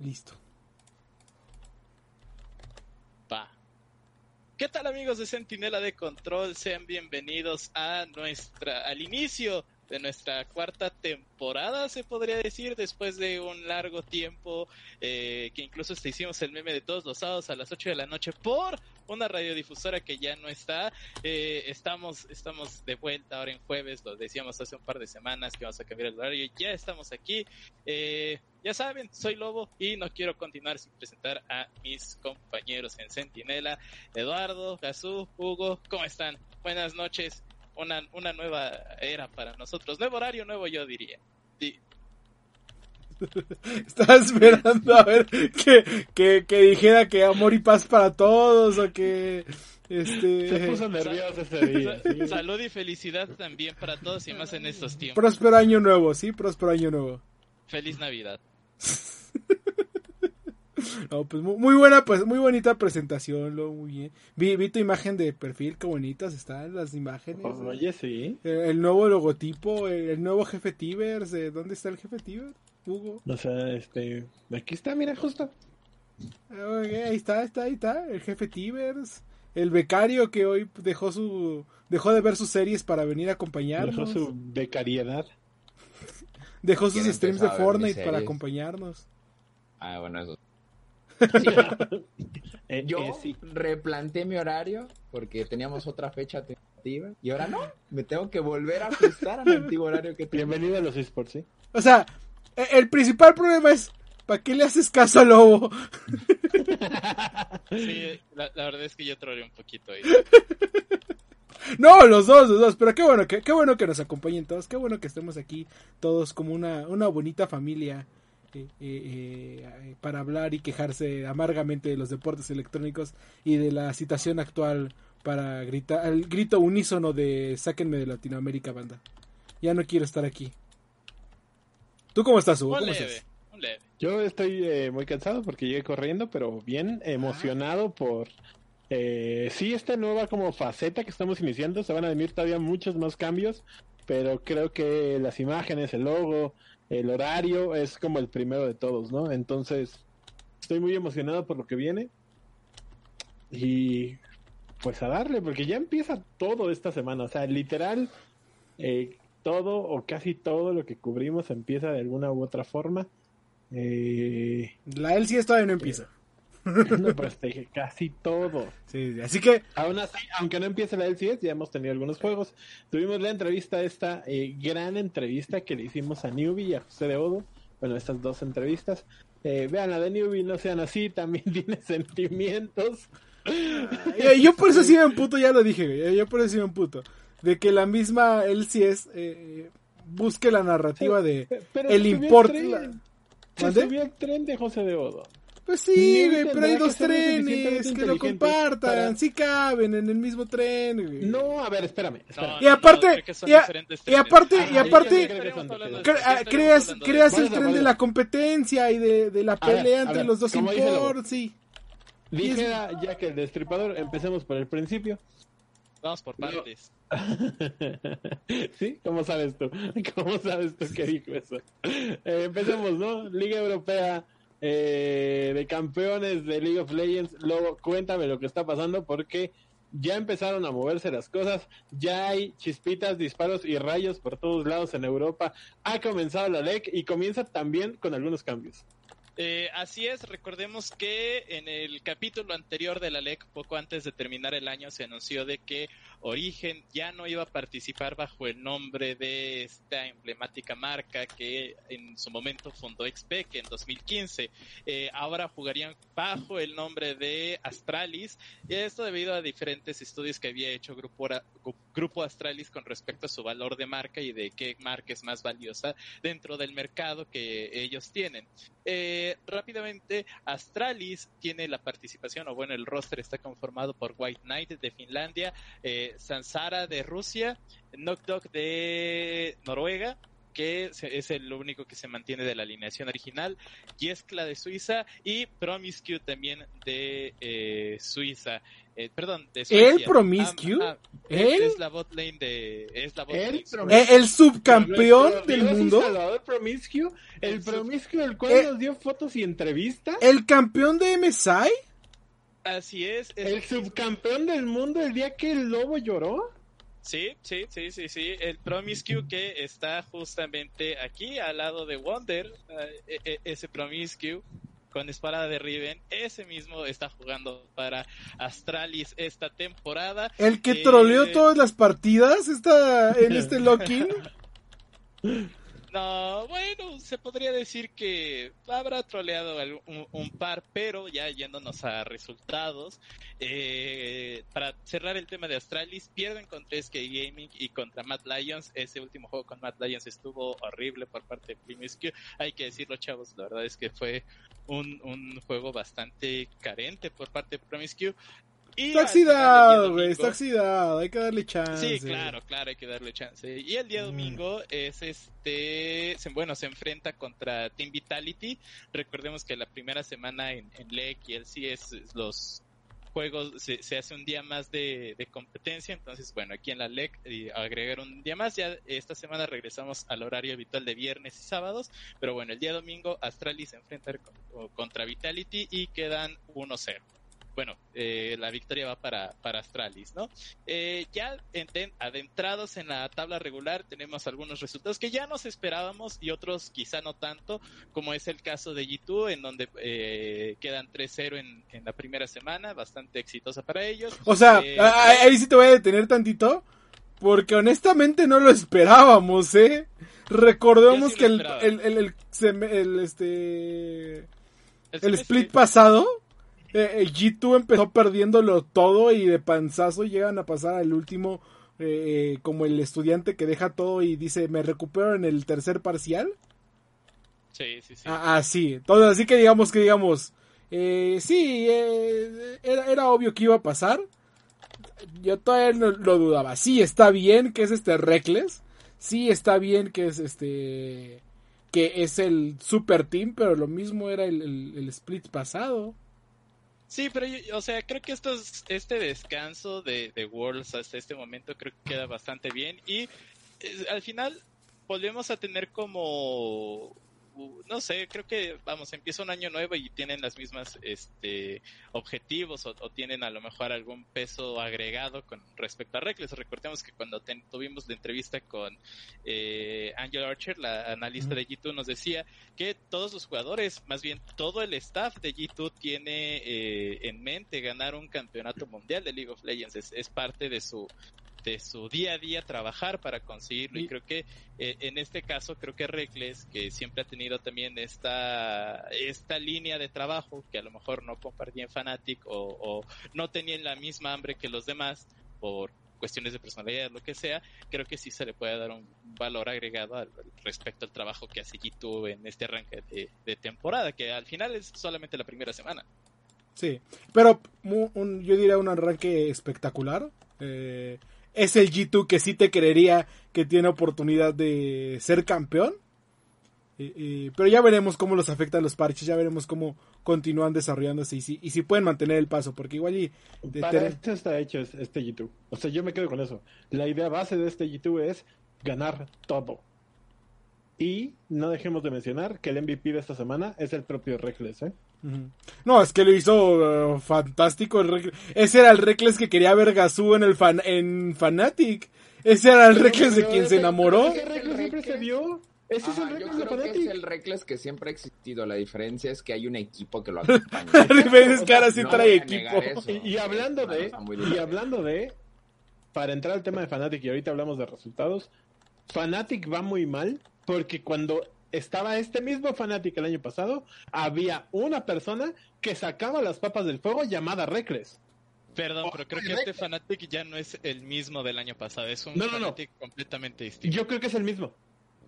Listo. Va. ¿Qué tal amigos de Centinela de Control? Sean bienvenidos a nuestra, al inicio de nuestra cuarta temporada, se podría decir, después de un largo tiempo eh, que incluso hicimos el meme de todos los sábados a las 8 de la noche por una radiodifusora que ya no está. Eh, estamos, estamos de vuelta ahora en jueves, lo decíamos hace un par de semanas que vamos a cambiar el horario, ya estamos aquí. Eh, ya saben, soy Lobo y no quiero continuar sin presentar a mis compañeros en Centinela, Eduardo, Gazú, Hugo, ¿cómo están? Buenas noches una, una nueva era para nosotros. Nuevo horario, nuevo yo diría. Estaba esperando a ver que, que, que, dijera que amor y paz para todos o que... Este... Se puso nervioso ese día. ¿sí? Salud y felicidad también para todos y más en estos tiempos. Próspero año nuevo, sí, próspero año nuevo. Feliz Navidad. No, pues muy buena, pues muy bonita presentación, lo muy bien. Vi, vi tu imagen de perfil, qué bonitas están las imágenes. Oye, sí. El, el nuevo logotipo, el, el, nuevo jefe Tibers, ¿dónde está el jefe Tibers? Hugo. O sea, este, aquí está, mira, justo. Okay, ahí está, está, ahí está, el jefe Tibers. El becario que hoy dejó su dejó de ver sus series para venir a acompañarnos. Dejó su becariedad. dejó sus streams de Fortnite para acompañarnos. Ah, bueno, eso. eh, Yo eh, sí. mi horario porque teníamos otra fecha tentativa y ahora no, me tengo que volver a ajustar al antiguo horario que tenía. Bienvenido a los esports, ¿sí? O sea, el principal problema es ¿para qué le haces caso a Lobo? Sí, la, la verdad es que yo troleé un poquito ahí. No, los dos, los dos, pero qué bueno que, qué bueno que nos acompañen todos, qué bueno que estemos aquí todos como una, una bonita familia. Eh, eh, eh, para hablar y quejarse amargamente de los deportes electrónicos y de la situación actual para gritar el grito unísono de sáquenme de Latinoamérica banda ya no quiero estar aquí tú cómo estás Hugo? Un ¿Cómo leve, estás? un leve. Yo estoy eh, muy cansado porque llegué corriendo, pero bien emocionado por... Eh, sí, esta nueva como faceta que estamos iniciando, se van a venir todavía muchos más cambios, pero creo que las imágenes, el logo, el horario es como el primero de todos, ¿no? Entonces, estoy muy emocionado por lo que viene. Y pues a darle, porque ya empieza todo esta semana, o sea, literal, eh, todo o casi todo lo que cubrimos empieza de alguna u otra forma. Eh, la LCS todavía no empieza no, pues te dije casi todo. sí, así que Aún así, aunque no empiece la LCS, ya hemos tenido algunos juegos. Tuvimos la entrevista, esta eh, gran entrevista que le hicimos a Newbie y a José de Odo. Bueno, estas dos entrevistas. Eh, vean la de Newbie, no sean así, también tiene sentimientos. yo, yo por eso sí me emputo ya lo dije yo por eso sí me emputo de que la misma LCS eh, busque la narrativa de Pero el import tren. la- Se subió el tren de José de Odo. Pues sí, güey, pero hay dos trenes que lo compartan, para- sí caben en el mismo tren, güey. No, a ver, espérame. espérame. No, Y aparte- y aparte- Ah, y aparte- Cre- ah, creas creas el tren de la competencia y de, de la ver, pelea entre ver, los dos imports, sí. Dijera ya que el destripador, empecemos por el principio. Vamos por partes. ¿Sí? ¿Cómo sabes tú? ¿Cómo sabes tú que dijo eso? Eh, empecemos, ¿no? Liga Europea eh, de Campeones de League of Legends. Luego, cuéntame lo que está pasando porque ya empezaron a moverse las cosas. Ya hay chispitas, disparos y rayos por todos lados en Europa. Ha comenzado la LEC y comienza también con algunos cambios. Eh, así es, recordemos que en el capítulo anterior de la LEC, poco antes de terminar el año, se anunció de que Origen ya no iba a participar bajo el nombre de esta emblemática marca que en su momento fundó XP, en 2015 eh, ahora jugarían bajo el nombre de Astralis, y esto debido a diferentes estudios que había hecho Grupo, Grupo Astralis con respecto a su valor de marca y de qué marca es más valiosa dentro del mercado que ellos tienen. Eh, rápidamente, Astralis tiene la participación, o bueno, el roster está conformado por White Knight de Finlandia, eh, Sansara de Rusia, Knock Dog de Noruega, que es el único que se mantiene de la alineación original, Yescla de Suiza y Promiscue también de eh, Suiza. Eh, perdón, de Suecia. ¿El Promiscue? Ah, ah, ¿El? Es la bot lane de... Es la bot ¿El lane. El subcampeón del mundo, Salvador Promiscue, el El Promiscue el cual Eh. nos dio fotos y entrevistas, el campeón de MSI. Así es. es el subcampeón del mundo el día que el lobo lloró. Sí, sí, sí, sí, sí. El Promiscue que está justamente aquí al lado de Wonder, eh, e- e- ese Promiscue con espada de Riven, ese mismo está jugando para Astralis esta temporada. El que Eh, troleó todas las partidas está en este locking. No, bueno, se podría decir que habrá troleado un, par, pero ya yéndonos a resultados, eh, para cerrar el tema de Astralis, pierden contra SK Gaming y contra Mad Lions. Ese último juego con Mad Lions estuvo horrible por parte de Primisque. Hay que decirlo, chavos, la verdad es que fue un, un juego bastante carente por parte de Promiscue. Y Está oxidado, güey, está oxidado, hay que darle chance. Sí, claro, claro, hay que darle chance. Y el día Mm. domingo es este, bueno, se enfrenta contra Team Vitality. Recordemos que la primera semana en, en LEC y el CS es los juegos se, se hace un día más de, de competencia, entonces bueno, aquí en la LEC eh, agregaron un día más, ya esta semana regresamos al horario habitual de viernes y sábados, pero bueno, el día domingo Astralis se enfrenta con- contra Vitality y quedan 1-0. Bueno, eh, la victoria va para, para Astralis, ¿no? Eh, ya adentrados en la tabla regular tenemos algunos resultados que ya nos esperábamos y otros quizá no tanto, como es el caso de G2, en donde eh, quedan 3-0 en, en la primera semana, bastante exitosa para ellos. O sea, Eh, ahí sí te voy a detener tantito. Porque honestamente no lo esperábamos, ¿eh? Recordemos sí que el, el, el, el, este, el split pasado, eh, eh, G2 empezó perdiéndolo todo y de panzazo llegan a pasar al último eh, como el estudiante que deja todo y dice, me recupero en el tercer parcial. Sí, sí, sí. Ah, ah, sí. Entonces, así que digamos que digamos, eh, sí, eh, era, era obvio que iba a pasar. Yo todavía no lo dudaba. Sí, está bien que es este Reckless. Sí, está bien que es este que es el super team, pero lo mismo era el, el- el split pasado. Sí, pero yo- o sea, creo que estos, este descanso de, de Worlds hasta este momento creo que queda bastante bien. Y al final volvemos a tener como no sé, creo que vamos, empieza un año nuevo y tienen las mismas este objetivos o, o tienen a lo mejor algún peso agregado con respecto a Reckless. Recordemos que cuando ten- tuvimos la entrevista con eh, Angel Archer, la analista de G2, nos decía que todos los jugadores, más bien todo el staff de G2 tiene eh, en mente ganar un campeonato mundial de League of Legends. Es, es parte de su de su día a día trabajar para conseguirlo y, Y- creo que eh, en este caso creo que Reckless que siempre ha tenido también esta esta línea de trabajo que a lo mejor no compartía en Fnatic o, o no tenían la misma hambre que los demás por cuestiones de personalidad, lo que sea, creo que sí se le puede dar un valor agregado al, respecto al trabajo que hace G2 en este arranque de, de temporada, que al final es solamente la primera semana. Sí, pero un- yo diría un arranque espectacular. Eh, es el G2 que sí te creería que tiene oportunidad de ser campeón. Eh, eh, pero ya veremos cómo los afectan los parches, ya veremos cómo continúan desarrollándose y si, y si pueden mantener el paso, porque igual y... Para tener- esto está hecho es- este G2. O sea, yo me quedo con eso. La idea base de este G2 es ganar todo. Y no dejemos de mencionar que el MVP de esta semana es el propio Reckless, ¿eh? No, es que lo hizo eh, fantástico. el. Ese era el Reckless que quería ver Gazú en el fan en Fanatic. Ese era el Reckless de quien ese- se enamoró. Ese Reckless siempre se vio. Ese es el Reckless de Fnatic. es el Reckless que siempre ha existido. La diferencia es que hay un equipo que lo acompaña. La diferencia es que ahora sí No trae equipo. Y, y hablando de, y hablando de, para entrar al tema de Fnatic y ahorita hablamos de resultados, Fnatic va muy mal porque cuando estaba este mismo Fnatic el año pasado, había una persona que sacaba las papas del fuego llamada Reckless. Perdón, Oh, pero creo que este Fnatic ya no es el mismo del año pasado, es un No, no, no. Fnatic completamente distinto. Yo creo que es el mismo.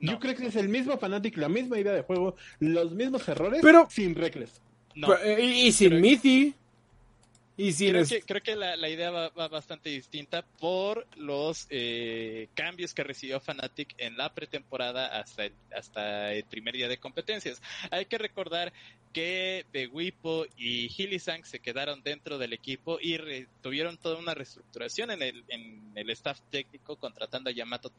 Yo creo que es el mismo Fnatic, la misma idea de juego, los mismos errores, Pero- sin Reckless. No, Pero, eh, y, y sin Mithy. Y sí, creo, que, creo que la, la idea va, va bastante distinta por los eh, cambios que recibió Fnatic en la pretemporada hasta el, hasta el primer día de competencias. Hay que recordar que De Wipo y Hillisang se quedaron dentro del equipo y re- tuvieron toda una reestructuración en el, en el staff técnico, contratando a Yamato,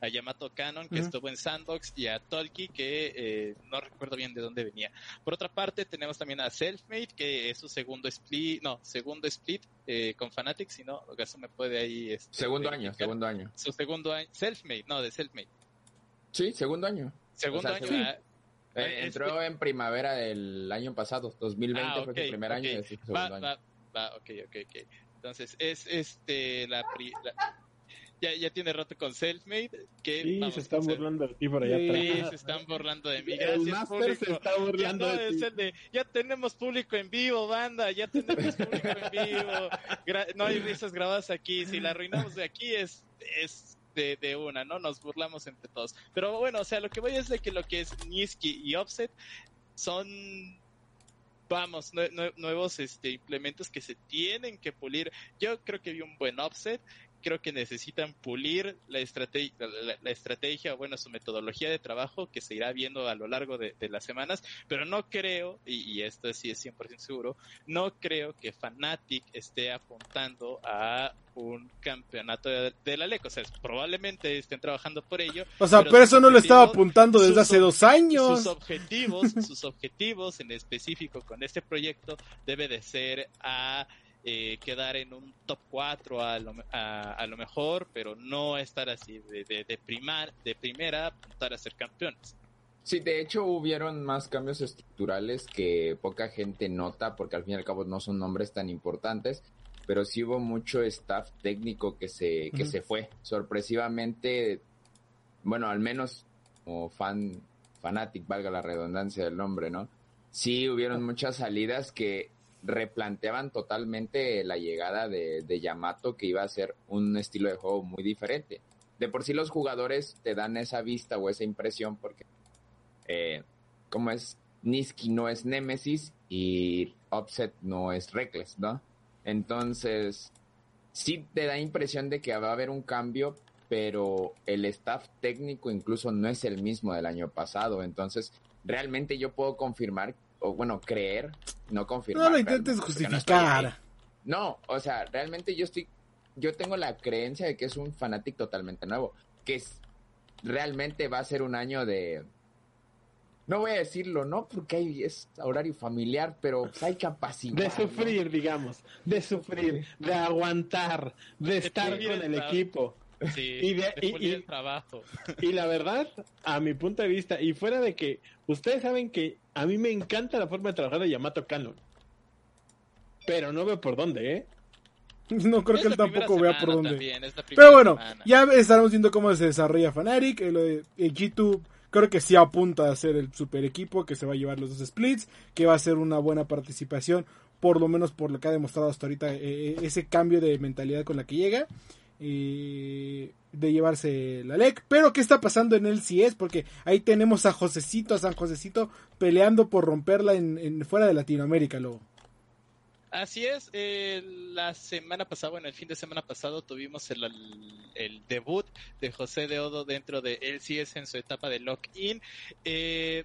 a Yamato Cannon, que Ujú. estuvo en Sandbox, y a Tolki, que eh, no recuerdo bien de dónde venía. Por otra parte, tenemos también a Selfmade, que es su segundo split, no, segundo split eh, con Fnatic, si no, acaso me puede ahí... este, Segundo año, segundo año. Su segundo año, Selfmade, no, de Selfmade. Sí, segundo año. Segundo O sea, año, sí. ah, Eh, entró en primavera del año pasado, 2020 Ah, fue ok, su primer año ok. y su va, segundo año. va, va, ok, ok, ok. Entonces, es este, la... pri- la- ya, ya tiene rato con Selfmade, que... Sí, vamos, se están burlando de ti por allá Sí, Sí, atrás. se están burlando de mí. El Gracias, máster se público. está burlando Ya, no, de es ti. el de, ya tenemos público en vivo, banda, ya tenemos público en vivo. Gra- no hay risas grabadas aquí, si la arruinamos de aquí es, es de, de una, ¿no? Nos burlamos entre todos. Pero bueno, o sea, lo que voy es de que lo que es Niski y Offset son, vamos, nue- nue- nuevos este, implementos que se tienen que pulir. Yo creo que vi un buen Offset. Creo que necesitan pulir la, estrate- la, la estrategia o, bueno, su metodología de trabajo que se irá viendo a lo largo de, de las semanas, pero no creo, y, y esto sí es 100% seguro, no creo que Fnatic esté apuntando a un campeonato de, de la LEC. O sea, probablemente estén trabajando por ello. o sea, pero eso no lo estaba apuntando desde hace dos años. Sus objetivos, sus objetivos en específico con este proyecto debe de ser a eh, quedar en un top 4 a lo, a, a lo mejor, pero no estar así de, de, de, primar, de primera, apuntar a ser campeones. Sí, de hecho hubieron más cambios estructurales que poca gente nota porque al fin y al cabo no son nombres tan importantes, pero sí hubo mucho staff técnico que se, que Ujú. se fue. Sorpresivamente, bueno, al menos como fan, fanatic, valga la redundancia del nombre, ¿no? Sí hubieron muchas salidas que replanteaban totalmente la llegada de, de Yamato, que iba a ser un estilo de juego muy diferente. De por sí los jugadores te dan esa vista o esa impresión porque eh, como es Niski no es Nemesis y Offset no es Reckless, ¿no? Entonces, sí te da impresión de que va a haber un cambio, pero el staff técnico incluso no es el mismo del año pasado. Entonces, realmente yo puedo confirmar, o bueno, creer, no confirmar. No lo realmente, intentes no justificar. No, o sea, realmente yo estoy, yo tengo la creencia de que es un fanático totalmente nuevo, que es, realmente va a ser un año de, no voy a decirlo, no, porque hay, es horario familiar, pero pues, hay capacidad. De ¿no? sufrir, digamos, de sufrir, de aguantar, de estar con el equipo. Sí, Y de- y- y- el trabajo. Y la verdad, a mi punto de vista, y fuera de que ustedes saben que a mí me encanta la forma de trabajar de Yamato Canon. Pero no veo por dónde, ¿eh? No creo Es que él tampoco vea por dónde. también, Pero bueno, semana. ya estaremos viendo cómo se desarrolla Fnatic. eh, lo de- eh, G2 creo que sí apunta a ser el super equipo que se va a llevar los dos splits, que va a ser una buena participación, por lo menos por lo que ha demostrado hasta ahorita, eh, ese cambio de mentalidad con la que llega. De llevarse la LEC. Pero ¿qué está pasando en el CS? Porque ahí tenemos a Josecito, a San Josecito peleando por romperla en, fuera de Latinoamérica, luego. Así es, eh, la semana pasada, bueno, el fin de semana pasado tuvimos el, debut de José de Odo dentro de LCS en su etapa de lock-in. Eh,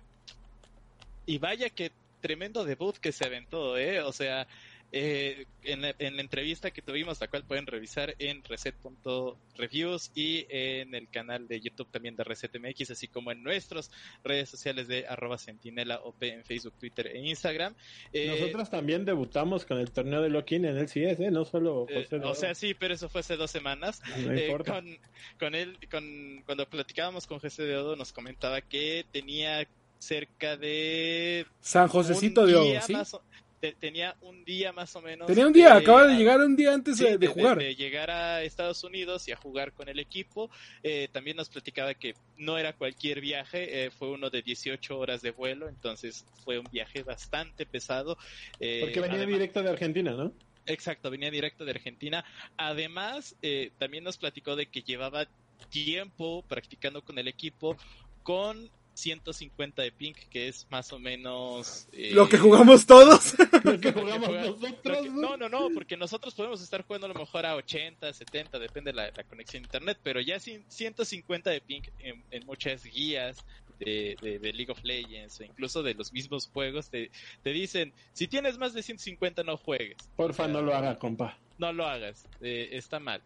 y vaya que tremendo debut que se aventó, ¿eh? O sea, eh, en, la, en la entrevista que tuvimos, la cual pueden revisar en reset.reviews y en el canal de YouTube también de ResetMX, así como en nuestras redes sociales de arroba sentinela OP en Facebook, Twitter e Instagram. Eh, Nosotros también debutamos con el torneo de Lock-in en el CS, ¿eh? No solo eh, José o sea, sí, pero eso fue hace dos semanas. no Eh, importa. con, con él, con, cuando platicábamos con José de Odo, nos comentaba que tenía cerca de. San Josecito de Odo, ¿sí? más te- tenía un día más o menos. Tenía un día, de- acaba de llegar un día antes Sí, de, de jugar. de llegar a Estados Unidos y a jugar con el equipo. Eh, también nos platicaba que no era cualquier viaje, eh, fue uno de 18 horas de vuelo, entonces fue un viaje bastante pesado. Eh, Porque venía además- directo de Argentina, ¿no? Exacto, venía directo de Argentina. Además, eh, también nos platicó de que llevaba tiempo practicando con el equipo con 150 de ping, que es más o menos... eh, Lo que jugamos todos. Lo que lo que jugamos juega- nosotros. lo que- no, no, no, porque nosotros podemos estar jugando a lo mejor a 80, 70, depende de la, la conexión a internet, pero ya sin 150 de ping en, en muchas guías de, de- de League of Legends o incluso de los mismos juegos te, te dicen, si tienes más de 150 no juegues. Porfa, no lo haga, compa. No lo hagas, eh, está mal.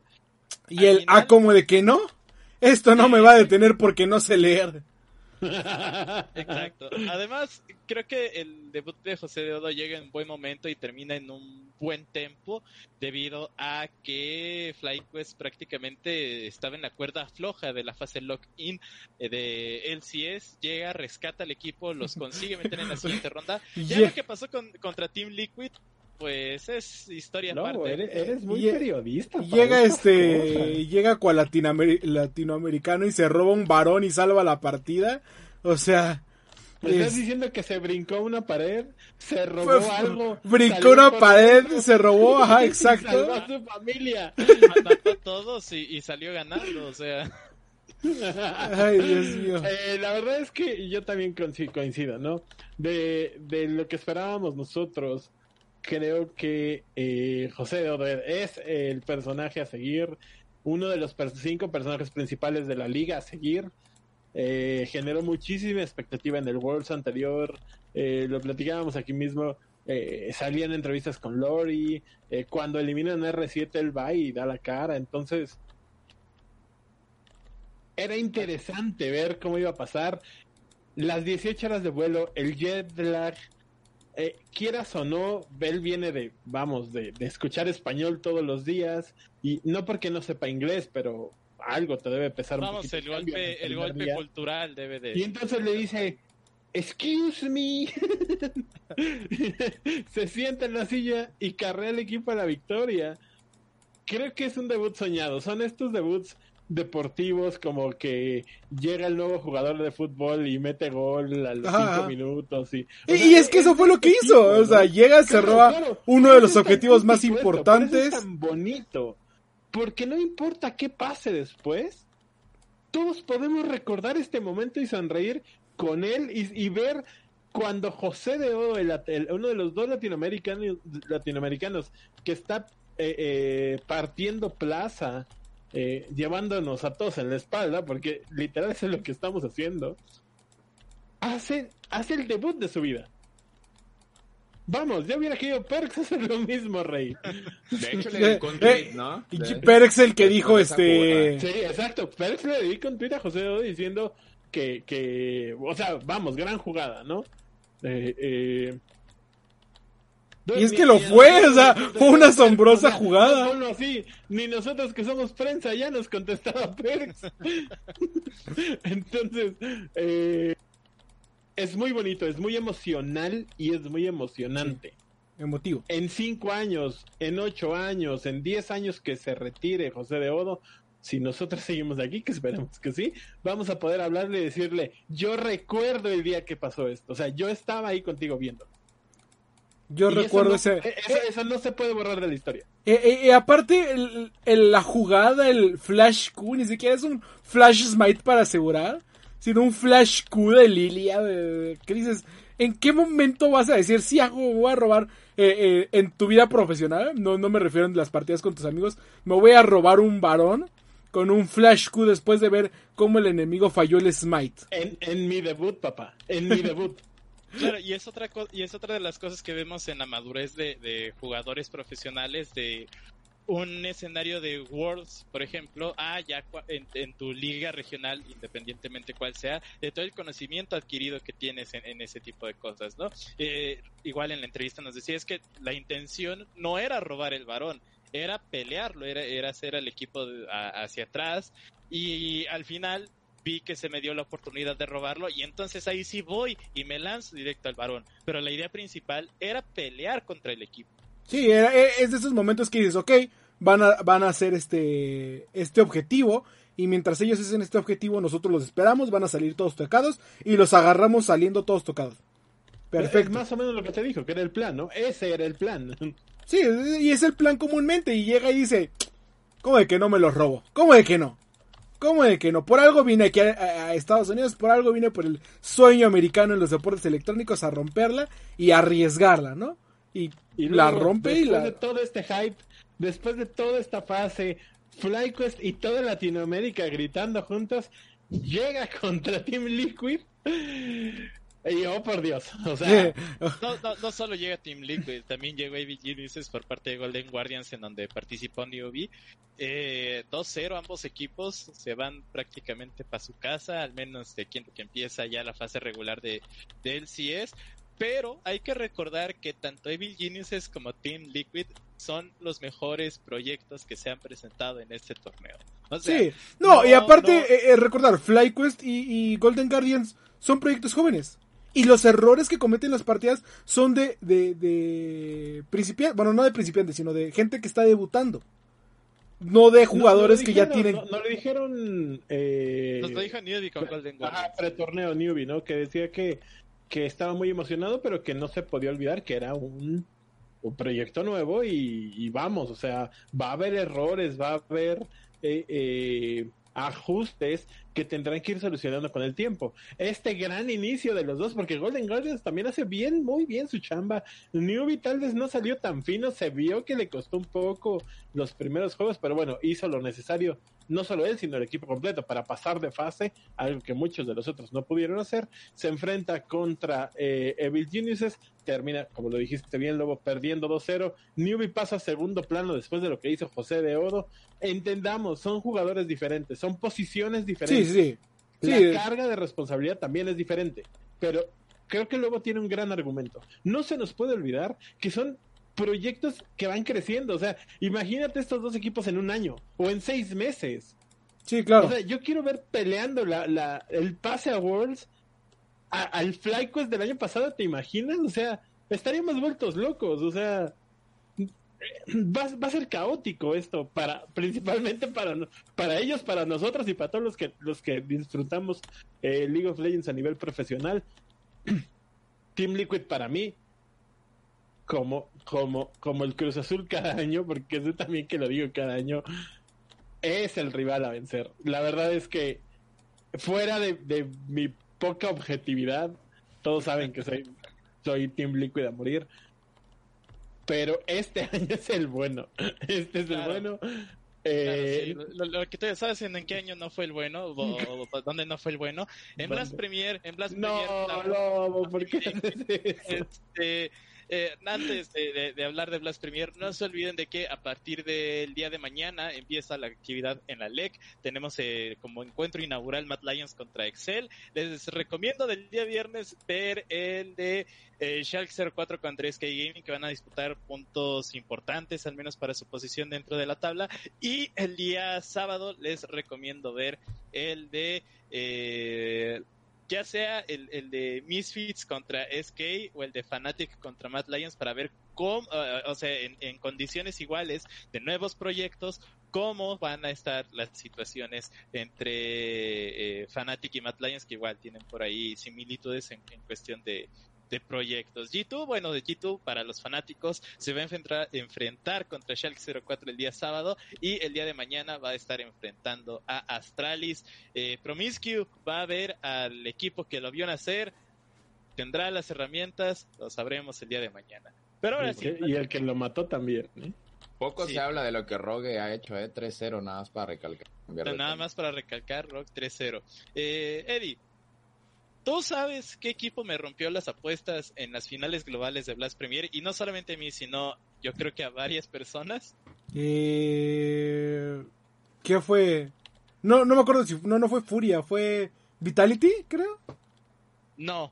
Y el final- A como de que no. Esto no me va a detener porque no sé leer. Exacto. Además, creo que el debut de José de Odo llega en buen momento y termina en un buen tempo debido a que FlyQuest prácticamente estaba en la cuerda floja de la fase lock-in eh, de LCS, llega, rescata al equipo, los consigue meter en la siguiente ronda. Ya lo que pasó con, contra Team Liquid, pues es historia No, aparte. eres, eres muy periodista. Llega este, cosas. llega cual latinoamer- latinoamericano y se roba un varón y salva la partida. O sea, ¿Me estás es- diciendo que se brincó una pared, se robó fue- algo, brincó una pared, se robó, ajá, y exacto. salvó a su familia. Mató a todos y, y salió ganando, o sea. Ay, Dios mío. Eh, la verdad es que yo también coinci- coincido, ¿no? De, de lo que esperábamos nosotros, creo que eh, José de Oder es el personaje a seguir, uno de los cinco personajes principales de la liga a seguir. Eh, generó muchísima expectativa en el Worlds anterior, eh, lo platicábamos aquí mismo. eh, salían entrevistas con Lori. cuando eliminan a R7, él va y da la cara. Entonces, era interesante ver cómo iba a pasar. Las 18 horas de vuelo, el jet lag, eh, quieras o no, Bell viene de, vamos, de, de escuchar español todos los días. Y no porque no sepa inglés, pero algo te debe pesar un Vamos, poquito el golpe, el golpe día. cultural debe de. Y entonces le dice, excuse me. Se sienta en la silla y carrea al equipo a la victoria. Creo que es un debut soñado. Son estos debuts deportivos como que llega el nuevo jugador de fútbol y mete gol a los Ajá, cinco minutos. Y, o Y, sea, y es que eso fue lo que hizo. tipo, O sea, ¿no? llega, Claro, claro. uno de los objetivos más importantes. es tan bonito. Porque no importa qué pase después, todos podemos recordar este momento y sonreír con él y, y ver cuando José de Odo, el- el- uno de los dos latinoamericanos, latinoamericanos que está eh, eh, partiendo plaza, eh, llevándonos a todos en la espalda, porque literal eso es lo que estamos haciendo, hace, hace el debut de su vida. Vamos, ya hubiera querido Perks hacer lo mismo, Rey. De hecho, le dedicó un tweet, ¿no? De- Pérez el que dijo este. Sí, exacto. Perks le dedica un tweet a José Odo diciendo que, que, o sea, vamos, gran jugada, ¿no? Eh, eh, Y es que lo fue, o sea, fue una asombrosa jugada. no, ponlo así, ni nosotros que somos prensa ya nos contestaba Perks. Entonces, eh, es muy bonito, es muy emocional y es muy emocionante. Emotivo. En cinco años, en ocho años, en diez años que se retire José de Odo, si nosotros seguimos aquí, que esperemos que sí, vamos a poder hablarle y decirle, yo recuerdo el día que pasó esto, o sea, yo estaba ahí contigo viendo. Yo Y eso recuerdo no- ese. eh, Eso, eso no se puede borrar de la historia. Eh, eh, eh, aparte, el- el- la jugada, el Flash Q, ni siquiera es un Flash Smite para asegurar, sino un Flash Q de Lilia. de- ¿Qué dices? ¿En qué momento vas a decir, si hago, voy a robar en tu vida profesional? No, no me refiero en las partidas con tus amigos. Me voy a robar un varón con un Flash Q después de ver cómo el enemigo falló el Smite. En, en mi debut, papá, en mi debut. Claro, y es otra co- y es otra de las cosas que vemos en la madurez de, jugadores profesionales de un escenario de Worlds, por ejemplo, ah, ya en, tu liga regional, independientemente cuál sea, de todo el conocimiento adquirido que tienes en, ese tipo de cosas, ¿no? Eh, igual en la entrevista nos decía, es que la intención no era robar el varón, era pelearlo, era, hacer al equipo hacia atrás, y al final vi que se me dio la oportunidad de robarlo y entonces ahí sí voy y me lanzo directo al varón. Pero la idea principal era pelear contra el equipo. Sí, era- eh, es de esos momentos que dices, ok, van a, van a hacer este, este objetivo. Y mientras ellos hacen este objetivo, nosotros los esperamos, van a salir todos tocados. Y los agarramos saliendo todos tocados. Es Perfecto. más o menos lo que te dijo, que era el plan, ¿no? Ese era el plan. Sí, y es el plan comúnmente. Y llega y dice, ¿cómo de que no me los robo? ¿Cómo de que no? ¿Cómo de que no? Por algo vine aquí a, Estados Unidos, por algo vine por el sueño americano en los deportes electrónicos a romperla y arriesgarla, ¿no? Y, Y la rompe y después la... de todo este hype, después de toda esta fase, FlyQuest y toda Latinoamérica gritando juntos, llega contra Team Liquid. Y oh, por Dios. O sea, No, no, no solo llega Team Liquid, también llegó AV Geniuses por parte de Golden Guardians en donde participó Newbie. Eh, 2-0 ambos equipos se van prácticamente para su casa, al menos de quien que empieza ya la fase regular de, de LCS. Pero hay que recordar que tanto Evil Geniuses como Team Liquid son los mejores proyectos que se han presentado en este torneo. O sea, Sí, no, y aparte, no. eh, eh, recordar, FlyQuest y, y Golden Guardians son proyectos jóvenes. Y los errores que cometen las partidas son de, de, de principiantes, bueno, no de principiantes, sino de gente que está debutando. No de no- no jugadores que ya tienen... No, no le dijeron. Eh, Nos lo dijo Newbie con Golden Ajá, Guardians. pretorneo newbie, ¿no? Que decía que, que estaba muy emocionado, pero que no se podía olvidar que era un, un proyecto nuevo y, y vamos, o sea, va a haber errores, va a haber eh, eh, ajustes que tendrán que ir solucionando con el tiempo. Este gran inicio de los dos, porque Golden Guardians también hace bien, muy bien su chamba. Newbie tal vez no salió tan fino, se vio que le costó un poco los primeros juegos, pero bueno, hizo lo necesario, no solo él, sino el equipo completo para pasar de fase, algo que muchos de los otros no pudieron hacer. Se enfrenta contra eh, Evil Geniuses, termina, como lo dijiste bien, Lobo, perdiendo 2-0. Newbie pasa a segundo plano después de lo que hizo José de Oro. Entendamos, son jugadores diferentes, son posiciones diferentes. sí, sí. La carga de responsabilidad también es diferente, pero creo que luego tiene un gran argumento. No se nos puede olvidar que son proyectos que van creciendo. O sea, imagínate estos dos equipos en un año o en seis meses. sí, claro. O sea, yo quiero ver peleando la, la, el pase a Worlds a- al FlyQuest del año pasado, ¿te imaginas? O sea, estaríamos vueltos locos. O sea, va, va a ser caótico esto para principalmente para para ellos para nosotros y para todos los que los que disfrutamos eh, League of Legends a nivel profesional Team Liquid para mí como como como el Cruz Azul cada año porque sé también que lo digo cada año es el rival a vencer la verdad es que fuera de, de mi poca objetividad todos saben que soy soy Team Liquid a morir pero este año es el bueno. Este es Claro. el bueno. Claro, Eh, sí, lo, lo que ya sabes en, qué año no fue el bueno o, o- o dónde no fue el bueno. En Blast ¿Dónde? Premier, en Blast No, Premier, la- Lobo, ¿por qué? Este, eh, antes de, hablar de Blast Premier, no se olviden de que a partir del día de mañana empieza la actividad en la LEC. Tenemos eh, como encuentro inaugural Mad Lions contra Excel. Les recomiendo del día viernes ver el de eh, Schalke 04 contra SK Gaming, que van a disputar puntos importantes, al menos para su posición dentro de la tabla. Y el día sábado les recomiendo ver el de eh, ya sea el, el de Misfits contra SK o el de Fnatic contra Mad Lions para ver cómo, eh, o sea, en, en condiciones iguales de nuevos proyectos, cómo van a estar las situaciones entre eh, Fnatic y Mad Lions, que igual tienen por ahí similitudes en cuestión de, de proyectos. G2, bueno, de G2 para los fanáticos se va a enfrentar, enfrentar contra Schalke 04 el día sábado y el día de mañana va a estar enfrentando a Astralis. Eh, Promiscue va a ver al equipo que lo vio nacer, tendrá las herramientas, lo sabremos el día de mañana. Pero ahora Y sí, el que- y el que lo mató también. ¿eh? Poco Sí. se habla de lo que Rogue ha hecho, ¿eh? 3-0, nada más para recalcar. Nada más para recalcar, Rock 3-0. Eh, Eddie, ¿tú sabes qué equipo me rompió las apuestas en las finales globales de Blast Premier? Y no solamente a mí, sino yo creo que a varias personas. Eh, ¿Qué fue? No, no me acuerdo si no, no fue Furia, fue Vitality, creo. No.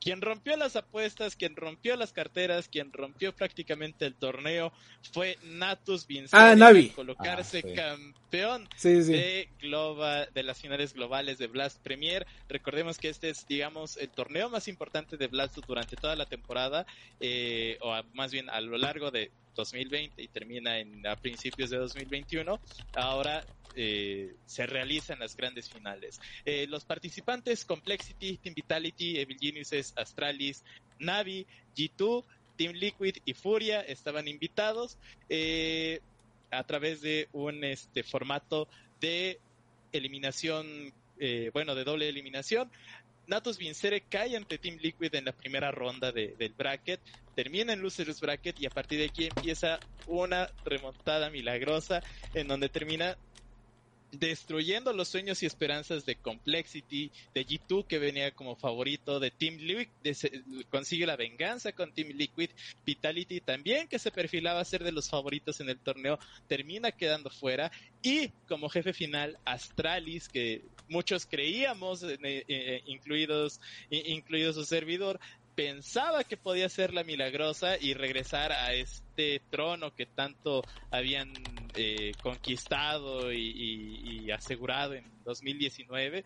Quien rompió las apuestas, quien rompió las carteras, quien rompió prácticamente el torneo fue Natus Vincent. Ah, Navi. Colocarse Ah, sí. campeón Sí, sí. de global de las finales globales de Blast Premier. Recordemos que este es, digamos, el torneo más importante de Blast durante toda la temporada, eh, o a- más bien a lo largo de 2020 y termina en, a principios de 2021. Ahora eh, se realizan las grandes finales. Eh, los participantes Complexity, Team Vitality, Evil Geniuses, Astralis, Navi, G2, Team Liquid y Furia estaban invitados eh, a través de un este formato de eliminación, eh, bueno, de doble eliminación. Natus Vincere cae ante Team Liquid en la primera ronda de, del bracket, termina en Losers Bracket y a partir de aquí empieza una remontada milagrosa en donde termina destruyendo los sueños y esperanzas de Complexity, de G2 que venía como favorito, de Team Liquid, consigue la venganza con Team Liquid, Vitality también que se perfilaba a ser de los favoritos en el torneo, termina quedando fuera. Y como jefe final Astralis que muchos creíamos, eh, eh, incluidos, incluido su servidor, pensaba que podía ser la milagrosa y regresar a este trono que tanto habían eh, conquistado y, asegurado en 2019.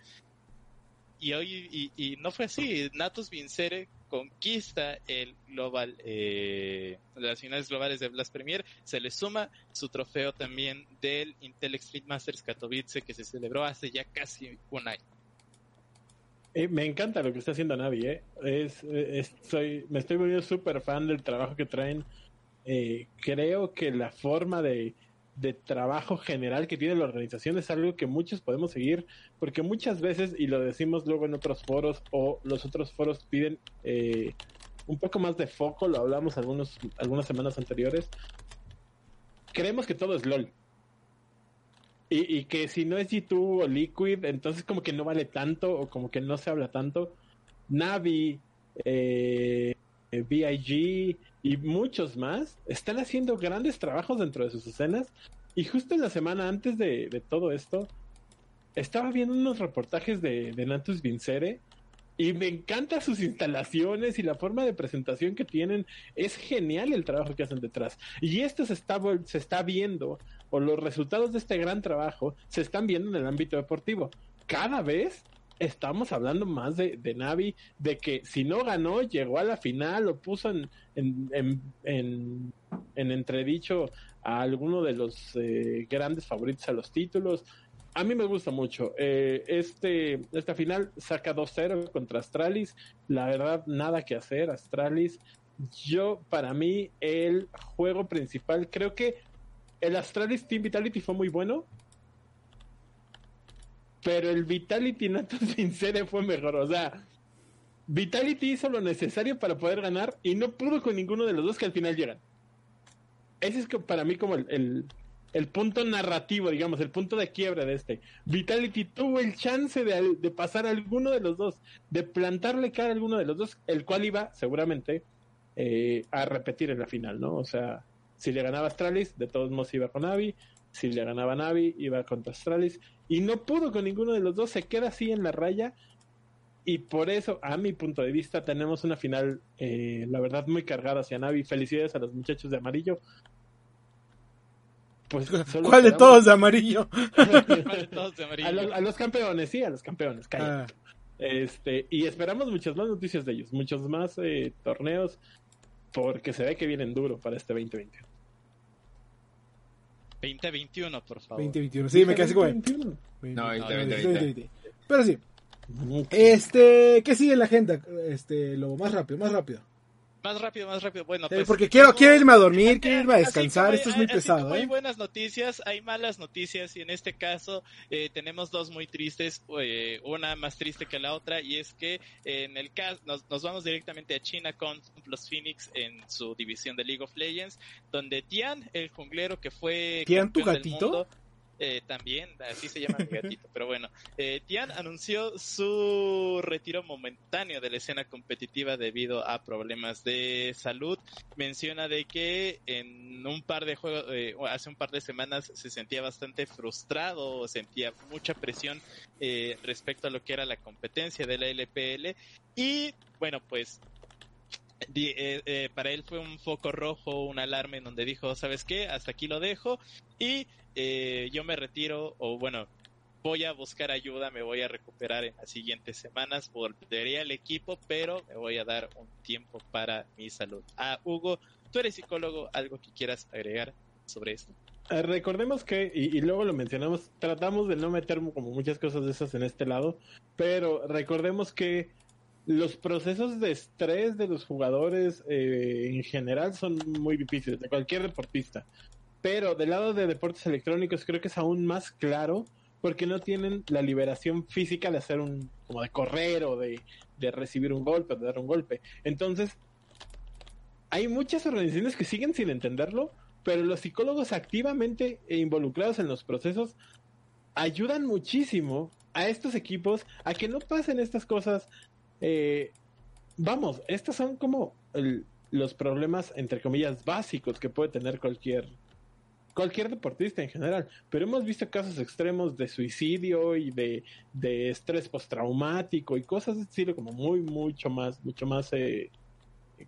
Y hoy y, no fue así. Natus Vincere conquista el global, eh, las finales globales de Blast Premier. Se le suma su trofeo también del Intel Extreme Masters Katowice que se celebró hace ya casi un año. Eh, me encanta lo que está haciendo Navi, ¿eh? Es, soy, me estoy volviendo súper fan del trabajo que traen. Eh, creo que la forma de, de trabajo general que tiene la organización es algo que muchos podemos seguir, porque muchas veces, y lo decimos luego en otros foros, o los otros foros piden eh, un poco más de foco, lo hablamos algunos, algunas semanas anteriores, creemos que todo es LOL. Y, que si no es G2 o Liquid, entonces como que no vale tanto o como que no se habla tanto. Navi, eh, VIG y muchos más están haciendo grandes trabajos dentro de sus escenas. Y justo en la semana antes de, todo esto, estaba viendo unos reportajes de, de Natus Vincere y me encantan sus instalaciones y la forma de presentación que tienen. Es genial el trabajo que hacen detrás. Y esto se está, se está viendo o los resultados de este gran trabajo se están viendo en el ámbito deportivo. Cada vez estamos hablando más de, de Navi, de que si no ganó, llegó a la final o puso en, en, en, entredicho a alguno de los eh, grandes favoritos a los títulos. A mí me gusta mucho. Eh, este, esta final saca 2-0 contra Astralis. La verdad, nada que hacer. Astralis, yo, para mí, el juego principal, creo que el Astralis Team Vitality fue muy bueno. Pero el Vitality Nato Sincere fue mejor. O sea, Vitality hizo lo necesario para poder ganar y no pudo con ninguno de los dos que al final llegan. Ese es para mí como el, el, punto narrativo, digamos, el punto de quiebre de este. Vitality tuvo el chance de, de pasar a alguno de los dos, de plantarle cara a alguno de los dos, el cual iba seguramente eh, a repetir en la final, ¿no? O sea, si le ganaba Astralis, de todos modos iba con Navi. Si le ganaba Navi, iba contra Astralis. Y no pudo con ninguno de los dos, se queda así en la raya. Y por eso, a mi punto de vista, tenemos una final, eh, la verdad, muy cargada hacia Navi. Felicidades a los muchachos de amarillo. Pues ¿Cuál de todos de amarillo? A, los, campeones, sí, a los campeones. Ah. Este, y esperamos muchas más noticias de ellos, muchos más eh, torneos, porque se ve que vienen duro para este 2020. 2021, por favor. 2021, sí, me quedé así como. No, 2020. Pero sí. Este, ¿qué sigue en la agenda? Este, lo más rápido, más rápido. Más rápido, más rápido. Bueno, pues, porque quiero, quiero irme a dormir, quiero irme a descansar. Esto es muy pesado. Hay ¿eh? buenas noticias, hay malas noticias y en este caso eh, tenemos dos muy tristes, eh, una más triste que la otra y es que en el caso nos, nos, vamos directamente a China con los Phoenix en su división de League of Legends, donde Tian, el junglero que fue Tian, tu gatito. Eh, también, así se llama mi gatito, pero bueno, eh, Tian anunció su retiro momentáneo de la escena competitiva debido a problemas de salud. Menciona de que en un par de juegos, eh, hace un par de semanas se sentía bastante frustrado, sentía mucha presión eh, respecto a lo que era la competencia de la LPL y bueno, pues eh, para él fue un foco rojo, un alarme en donde dijo, ¿sabes qué? Hasta aquí lo dejo y eh, yo me retiro o bueno, voy a buscar ayuda, me voy a recuperar en las siguientes semanas, volveré al equipo, pero me voy a dar un tiempo para mi salud. Ah, Hugo, tú eres psicólogo, algo que quieras agregar sobre esto. recordemos que, y, y, luego lo mencionamos, tratamos de no meter como muchas cosas de esas en este lado, pero recordemos que los procesos de estrés de los jugadores eh, en general son muy difíciles, de cualquier deportista. Pero del lado de deportes electrónicos creo que es aún más claro porque no tienen la liberación física de hacer un, como de correr o de, de recibir un golpe, de dar un golpe. Entonces, hay muchas organizaciones que siguen sin entenderlo, pero los psicólogos activamente involucrados en los procesos ayudan muchísimo a estos equipos a que no pasen estas cosas. Eh, vamos, estos son como los problemas, entre comillas, básicos que puede tener cualquier cualquier deportista en general, pero hemos visto casos extremos de suicidio y de, de estrés postraumático y cosas de estilo como muy, mucho más, mucho más eh,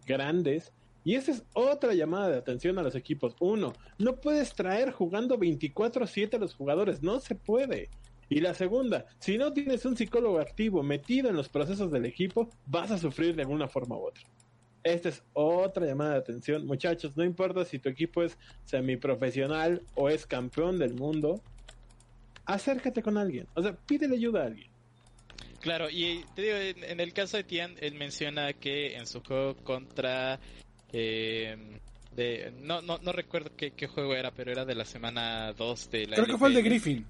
grandes. Y esa es otra llamada de atención a los equipos. Uno, no puedes traer jugando 24/7 a los jugadores, no se puede. Y la segunda, si no tienes un psicólogo activo metido en los procesos del equipo, vas a sufrir de alguna forma u otra. Esta es otra llamada de atención. Muchachos, no importa si tu equipo es semiprofesional o es campeón del mundo, acércate con alguien. O sea, pídele ayuda a alguien. Claro, y te digo, en, el caso de Tian, él menciona que en su juego contra... Eh, de, no, no, no recuerdo qué, qué, juego era, pero era de la semana 2 de la... Creo que fue el de Griffin.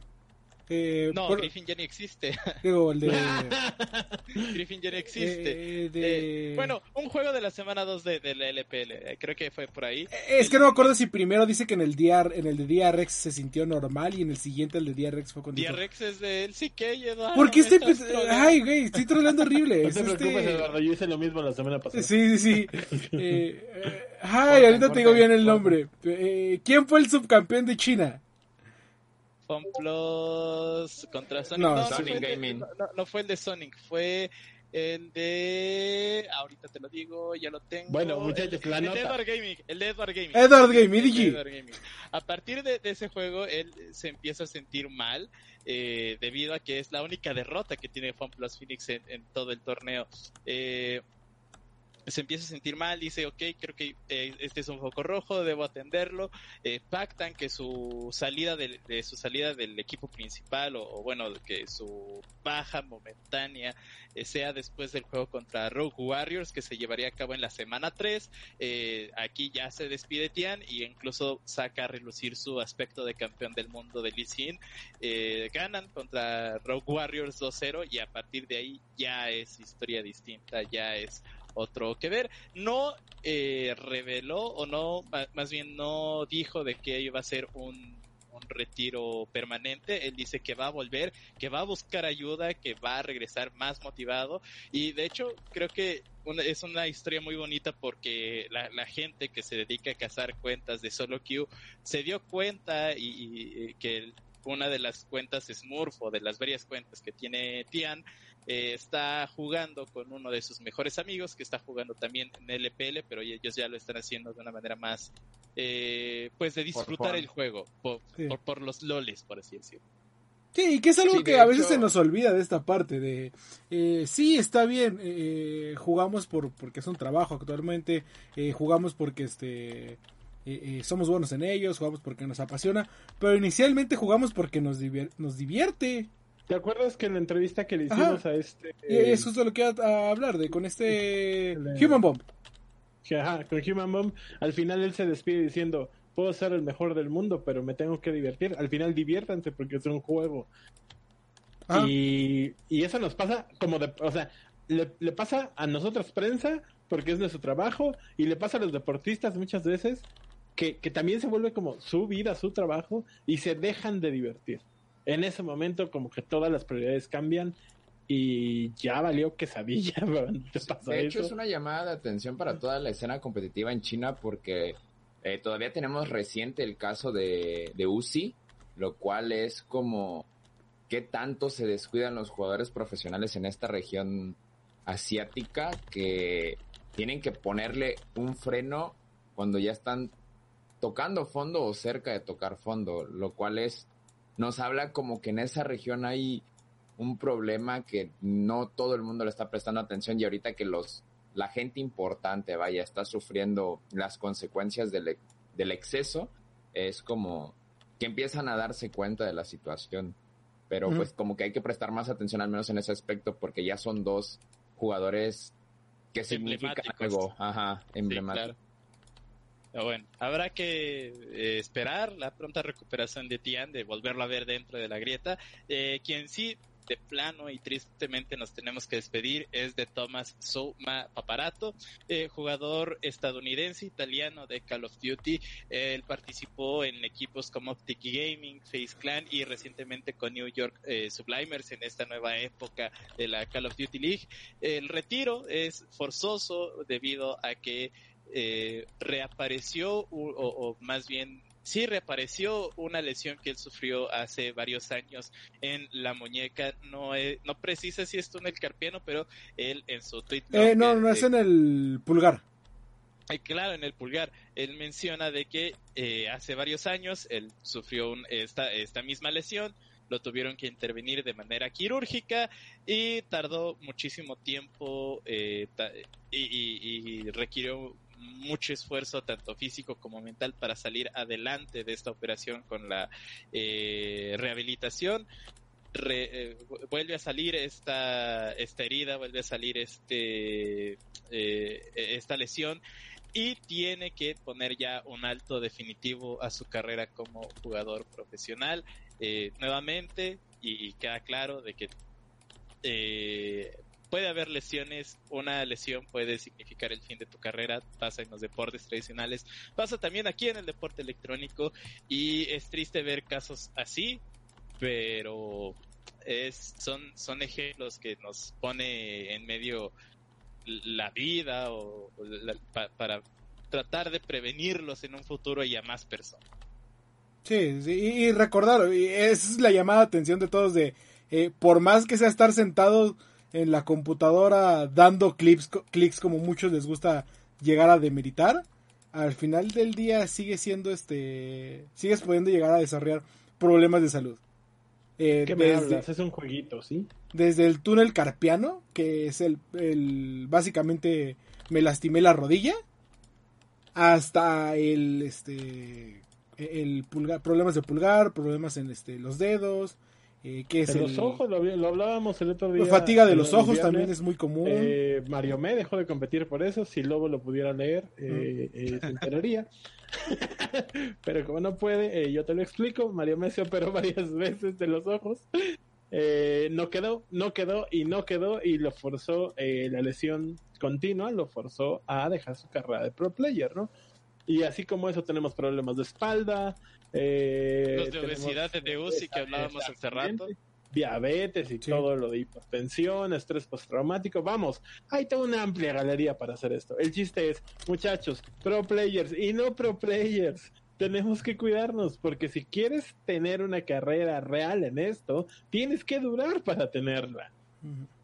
Eh, no, por... Griffin ya ni existe. Digo, el de... Griffin ya existe. Eh, de... eh, bueno, un juego de la semana 2 de, de, la LPL, eh, creo que fue por ahí. Es que no me acuerdo si primero dice que en el DR, en el de DRX se sintió normal y en el siguiente el de DRX fue cuando... DRX es de él, sí que Eduardo. ¿Por qué estoy Ay, güey, estoy troleando horrible. No te preocupes, este... Eduardo, yo hice lo mismo la semana pasada. Sí, sí, sí. ay, ahorita te digo bien el nombre. ¿Quién fue el subcampeón de China? FunPlus contra Sonic. No, no, Sonic no, Gaming. No, no, fue el de Sonic, fue el de. Ahorita te lo digo, ya lo tengo. Bueno, muchachos, el, la el nota. de Edward Gaming. El de Edward Gaming. Edward Gaming, el. Edward Gaming. A partir de, de, ese juego, él se empieza a sentir mal. Eh, debido a que es la única derrota que tiene FunPlus Phoenix en, en todo el torneo. Eh, se empieza a sentir mal, dice, ok, creo que eh, este es un foco rojo, debo atenderlo, eh, pactan que su salida de, de, su salida del equipo principal o, bueno, que su baja momentánea eh, sea después del juego contra Rogue Warriors que se llevaría a cabo en la semana 3, eh, aquí ya se despide Tian y incluso saca a relucir su aspecto de campeón del mundo de Lee Sin, ganan contra Rogue Warriors 2-0 y a partir de ahí ya es historia distinta, ya es otro que ver. No eh, reveló o no, más bien no dijo de que iba a ser un, un, retiro permanente. Él dice que va a volver, que va a buscar ayuda, que va a regresar más motivado. Y de hecho, creo que una, es una historia muy bonita porque la, gente que se dedica a cazar cuentas de solo Q se dio cuenta y, y que una de las cuentas Smurf o de las varias cuentas que tiene Tian eh, está jugando con uno de sus mejores amigos que está jugando también en LPL, pero ellos ya lo están haciendo de una manera más, eh, pues de disfrutar por el juego, por, sí. por, por, los loles, por así decirlo. Sí, que es algo sí, que a veces se nos olvida de esta parte de, eh, sí, está bien, eh, jugamos por porque es un trabajo actualmente, eh, jugamos porque este eh, somos buenos en ellos, jugamos porque nos apasiona, pero inicialmente jugamos porque nos, divier nos divierte. ¿Te acuerdas que en la entrevista que le hicimos Ajá. a este... Y es justo lo que iba a hablar de con este Human Bomb. Ajá, con Human Bomb, al final él se despide diciendo, puedo ser el mejor del mundo, pero me tengo que divertir. Al final diviértanse porque es un juego. Y, y, eso nos pasa como de, o sea, le, le, pasa a nosotros prensa porque es nuestro trabajo y le pasa a los deportistas muchas veces que, que también se vuelve como su vida, su trabajo y se dejan de divertir. En ese momento como que todas las prioridades cambian y ya valió quesadilla. ¿Te pasa de hecho eso? es una llamada de atención para toda la escena competitiva en China porque eh, todavía tenemos reciente el caso de, de Uzi, lo cual es como qué tanto se descuidan los jugadores profesionales en esta región asiática que tienen que ponerle un freno cuando ya están tocando fondo o cerca de tocar fondo, lo cual es nos habla como que en esa región hay un problema que no todo el mundo le está prestando atención y ahorita que los la gente importante vaya está sufriendo las consecuencias del, del exceso es como que empiezan a darse cuenta de la situación pero uh -huh. pues como que hay que prestar más atención al menos en ese aspecto porque ya son dos jugadores que significan algo ajá emblemático sí, claro. Bueno, habrá que eh, esperar la pronta recuperación de Tian, de volverlo a ver dentro de la grieta. Eh, quien sí de plano y tristemente nos tenemos que despedir es de Thomas Souma Paparato, eh, jugador estadounidense italiano de Call of Duty. Él participó en equipos como Optic Gaming, Face Clan y recientemente con New York eh, Sublimers en esta nueva época de la Call of Duty League. El retiro es forzoso debido a que eh, reapareció o, o más bien sí reapareció una lesión que él sufrió hace varios años en la muñeca. No, no precisa si esto en el carpiano, pero él en su tweet. Eh, no, no es en el pulgar. Eh, claro, en el pulgar. Él menciona de que eh, hace varios años él sufrió un, esta, esta misma lesión. Lo tuvieron que intervenir de manera quirúrgica y tardó muchísimo tiempo eh, y, y, y requirió mucho esfuerzo, tanto físico como mental, para salir adelante de esta operación con la eh, rehabilitación. Re, eh, vuelve a salir esta, esta herida, vuelve a salir este, eh, esta lesión y tiene que poner ya un alto definitivo a su carrera como jugador profesional. Eh, nuevamente, y, y, queda claro de que eh, puede haber lesiones, una lesión puede significar el fin de tu carrera, pasa en los deportes tradicionales, pasa también aquí en el deporte electrónico y es triste ver casos así, pero es, son, son ejemplos que nos pone en medio la vida o, para tratar de prevenirlos en un futuro y a más personas. Sí, y, recordar, es la llamada de atención de todos de, eh, por más que sea estar sentados en la computadora dando clips, clics como muchos les gusta llegar a demeritar, al final del día sigue siendo este, sigues pudiendo llegar a desarrollar problemas de salud. Eh, ¿Qué me desde? Es un jueguito, ¿sí? Desde el túnel carpiano, que es el, el básicamente me lastimé la rodilla, hasta el este el pulgar, problemas de pulgar, problemas en este los dedos, eh, ¿qué es de el... los ojos, lo, lo, hablábamos el otro día. La fatiga de los ojos viernes. también es muy común. Eh, Mario Me dejó de competir por eso. Si Lobo lo pudiera leer, eh, mm. se enteraría. Pero como no puede, yo te lo explico. Mario Me se operó varias veces de los ojos. no quedó, no quedó y no quedó. Y lo forzó, la lesión continua, lo forzó a dejar su carrera de pro player, ¿no? Y así como eso tenemos problemas de espalda, eh, Los de obesidad de UCI que hablábamos hace rato. Diabetes y sí. todo lo de hipertensión, estrés postraumático. Vamos, hay toda una amplia galería para hacer esto. El chiste es, muchachos, pro players y no pro players. Tenemos que cuidarnos porque si quieres tener una carrera real en esto, tienes que durar para tenerla.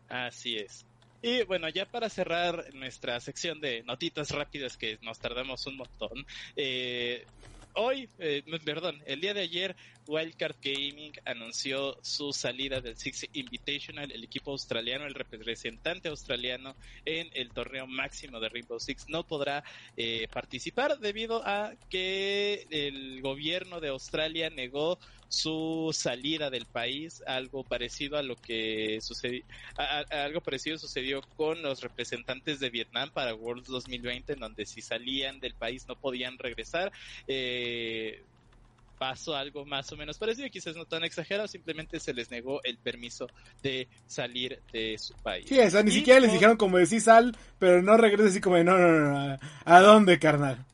Así es. Y bueno, ya para cerrar nuestra sección de notitas rápidas que nos tardamos un montón, eh, hoy, eh, perdón, el día de ayer, Wildcard Gaming anunció su salida del Six Invitational, el equipo australiano, el representante australiano en el torneo máximo de Rainbow Six no podrá eh, participar debido a que el gobierno de Australia negó su salida del país, algo parecido a lo que sucedió, a, algo parecido sucedió con los representantes de Vietnam para Worlds 2020, en donde si salían del país no podían regresar. Eh, pasó algo más o menos parecido, quizás no tan exagerado, simplemente se les negó el permiso de salir de su país. Sí, o sea, ni y siquiera no... les dijeron como decir sal, pero no regreses así como de no, no, no, no, ¿a dónde, carnal?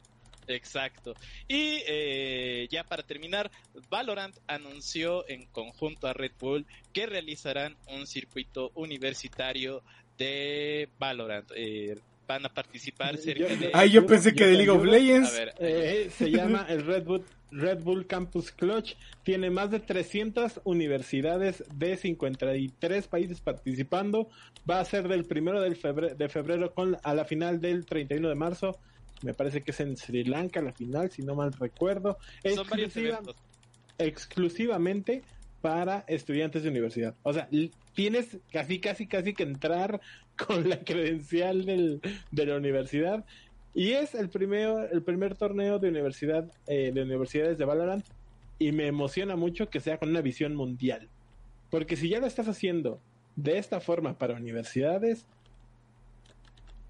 Exacto. Y eh, ya para terminar, Valorant anunció en conjunto a Red Bull que realizarán un circuito universitario de Valorant. Eh, van a participar cerca yo, de... Ay, yo pensé que de League of Legends. A ver, eh, se llama el Red Bull, Red Bull Campus Clutch. Tiene más de 300 universidades de 53 países participando. Va a ser del primero del febrero, de febrero con, a la final del 31 de marzo me parece que es en Sri Lanka la final, si no mal recuerdo. Son Exclusiva, exclusivamente para estudiantes de universidad. O sea, tienes casi, casi, casi que entrar con la credencial del, de la universidad. Y es el primero, el primer torneo de universidad, eh, de universidades de Valorant. Y me emociona mucho que sea con una visión mundial. Porque si ya lo estás haciendo de esta forma para universidades,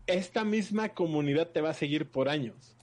esta misma comunidad te va a seguir por años.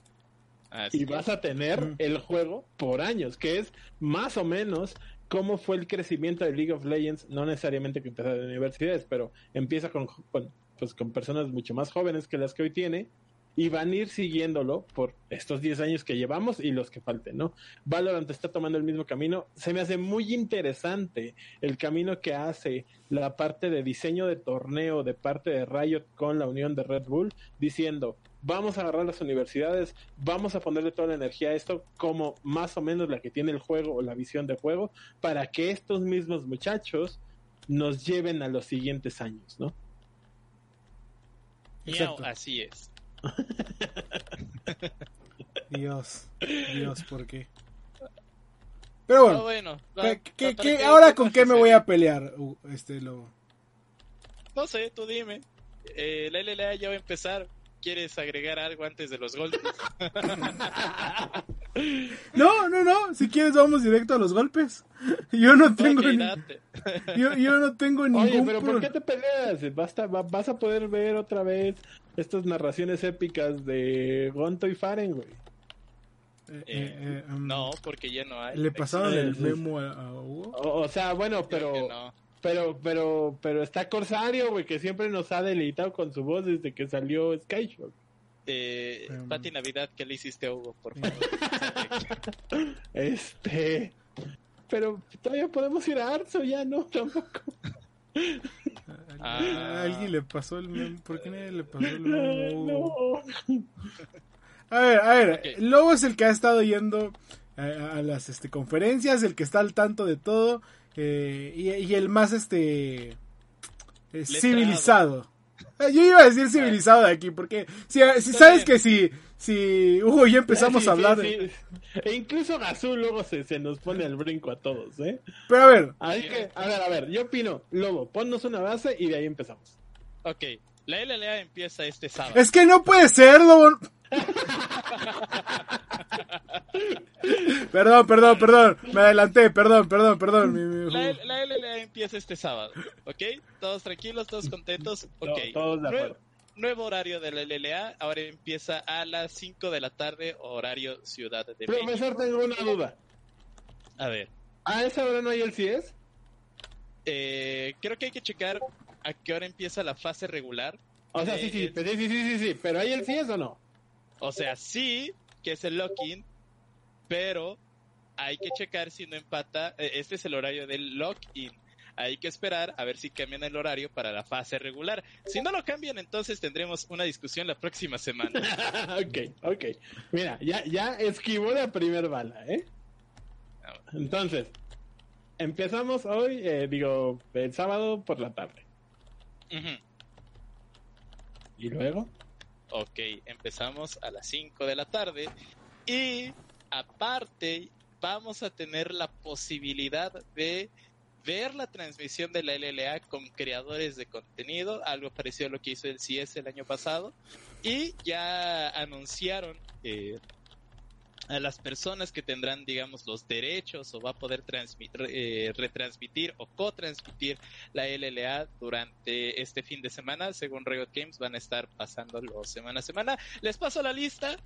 Así y vas a tener el juego por años, que es más o menos cómo fue el crecimiento de League of Legends, no necesariamente que empezó de universidades, pero empieza con, con, pues, con personas mucho más jóvenes que las que hoy tiene y van a ir siguiéndolo por estos 10 años que llevamos y los que falten, ¿no? Valorant está tomando el mismo camino. Se me hace muy interesante el camino que hace la parte de diseño de torneo de parte de Riot con la unión de Red Bull, diciendo, vamos a agarrar las universidades, vamos a ponerle toda la energía a esto como más o menos la que tiene el juego o la visión de juego, para que estos mismos muchachos nos lleven a los siguientes años, ¿no? Miau, Exacto. así es. Dios, Dios, ¿por qué? Pero bueno, ¿qué- qué- ahora con qué me voy a pelear, uh, este lobo? No sé, tú dime. Eh, la LLA ya va a empezar. ¿Quieres agregar algo antes de los golpes? No, no, no, si quieres vamos directo a los golpes. Yo no tengo ni- yo, yo no tengo ningún Oye, pero ¿por qué te peleas? Basta, va- vas a poder ver otra vez estas narraciones épicas de Gonto y Faren, güey. Eh, Eh, eh, eh, um, No, porque ya no hay. ¿Le pasaron el Existe. memo a, a Hugo? O, o sea, bueno, pero, no. Pero, pero, pero está Corsario, güey, que siempre nos ha deleitado con su voz desde que salió Skyshock. Eh. Pati Navidad, ¿qué le hiciste a Hugo, por favor? Este, pero todavía podemos ir a Arzo, ya no, tampoco. Ah. ¿A alguien le pasó el memo? ¿Por qué nadie le pasó el a Hugo? No. A ver, a ver. Lobo es el que ha estado yendo eh, a las este, conferencias, el que está al tanto de todo eh, y, y el más este eh, civilizado. Eh, Yo iba a decir civilizado de aquí, porque si, si Está sabes que si, si Hugo y yo empezamos Sí, a sí, hablar, sí. E incluso Gazú luego se, se nos pone al brinco a todos, ¿eh? pero a ver, Así que, a ver, a ver, yo opino, Lobo, ponnos una base y de ahí empezamos. ok, la LLA empieza este sábado. es que no puede ser, Lobo. Perdón, perdón, perdón, me adelanté, perdón, perdón, perdón. mi- mi- La, la LLA empieza este sábado, ¿ok? Todos tranquilos, todos contentos, ok. To- todos de Nuevo, acuerdo. nuevo horario de la LLA, ahora empieza a las 5 de la tarde, horario Ciudad de México. Profesor, tengo una duda. A ver, ¿A esa hora no hay el CS? eh, creo que hay que checar a qué hora empieza la fase regular. O sea, sí, sí, Eh, sí, sí, sí, sí, sí, pero ¿hay el CS o no? O sea, sí, que es el lock-in, pero hay que checar si no empata. eh, Este es el horario del lock-in. Hay que esperar a ver si cambian el horario para la fase regular. Si no lo cambian, entonces tendremos una discusión la próxima semana. ok, ok. Mira, ya, ya esquivó la primer bala, ¿eh? Entonces, empezamos hoy, eh, digo, el sábado por la tarde. ¿Y luego? Ok, empezamos a las 5 de la tarde y aparte vamos a tener la posibilidad de ver la transmisión de la LLA con creadores de contenido, algo parecido a lo que hizo el CS el año pasado y ya anunciaron eh, a las personas que tendrán, digamos, los derechos o va a poder transmitir, eh, retransmitir o co-transmitir la LLA durante este fin de semana. Según Riot Games, van a estar pasándolo semana a semana. Les paso la lista.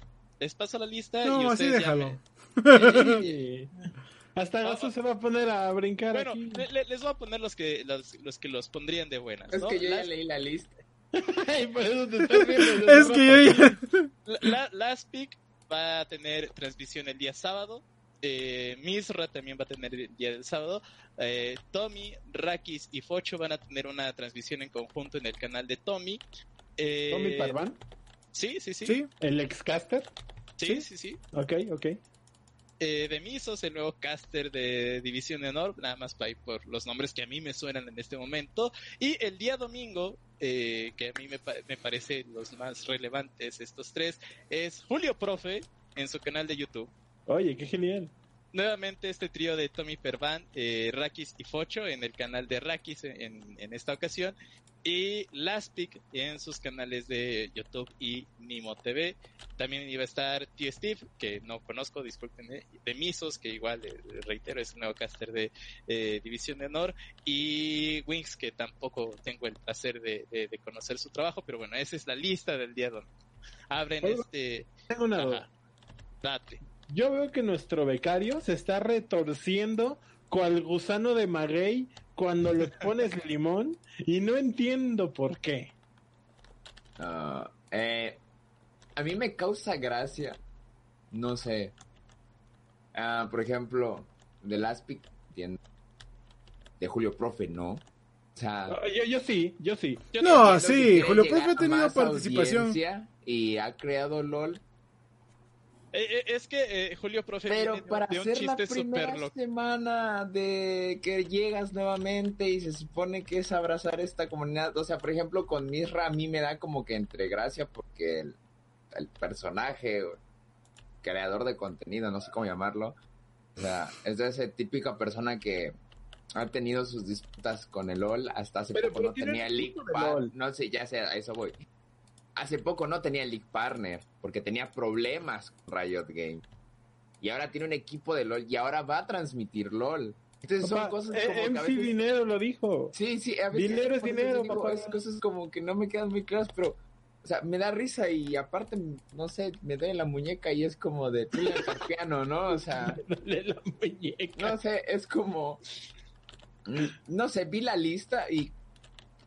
Les paso la lista. y No, así ustedes ya déjalo. me- Sí. Hasta Gaso se va a poner a brincar Bueno, aquí. le- le- les voy a poner los que los, los que los pondrían de buenas. Es ¿no? que yo ya leí la lista. Ay, por eso te estás desde Es que yo ya... La, la- Last Pick va a tener transmisión el día sábado. Eh, Misra también va a tener el día del sábado. Eh, Tommy, Rakis y Focho van a tener una transmisión en conjunto en el canal de Tommy. Eh, Tommy Parvan, Sí, sí, sí. Sí, el excaster. sí, sí, sí. Ok, ok. Eh, de Misos, el nuevo caster de División de Honor, nada más para por los nombres que a mí me suenan en este momento. Y el día domingo, eh, que a mí me, me parece los más relevantes, estos tres, es Julio Profe en su canal de YouTube. Oye, qué genial. Nuevamente este trío de Tommy Pervan, eh, Rakis y Focho en el canal de Rakis en, en esta ocasión. Y Laspic en sus canales de YouTube y Nimo TV. También iba a estar Tío Steve, que no conozco, discúlpenme, de Misos, que igual, eh, reitero, es el nuevo caster de eh, División de Honor. Y Wings, que tampoco tengo el placer de, de- de conocer su trabajo, pero bueno, esa es la lista del día domingo. Abren este... Tengo una duda. Date. Yo veo que nuestro becario se está retorciendo cual gusano de maguey cuando le pones limón y no entiendo por qué. Ah, eh, a mí me causa gracia, no sé. Ah, por ejemplo, de Last Pick, entiendo. De Julio Profe, no. O sea, Ah, Yo, yo sí, yo sí. Yo No, sí, Julio Profe ha tenido participación. Y ha creado LOL. Eh, eh, es que eh, Julio Profe Pero viene para de un hacer la chiste primera semana de que llegas nuevamente y se supone que es abrazar esta comunidad, o sea, por ejemplo, con Misra a mí me da como que entre gracia porque el, el personaje, creador de contenido, no sé cómo llamarlo, o sea, es de esa típica persona que ha tenido sus disputas con el LOL, hasta hace Pero- poco pero no tenía el LOL. no sé, ya sé, a eso voy. Hace poco no tenía League Partner porque tenía problemas con Riot Games. Y ahora tiene un equipo de LOL y ahora va a transmitir LOL. Entonces son cosas eh, como que a MC veces... Dinero lo dijo. Sí, sí, a veces... Dinero es dinero, digo, papá. Es cosas como que no me quedan muy claras, pero... O sea, me da risa y aparte, no sé, me duele la muñeca y es como de tú piano, ¿no? O sea, Dale la muñeca. no sé, es como... mm, No sé, vi la lista y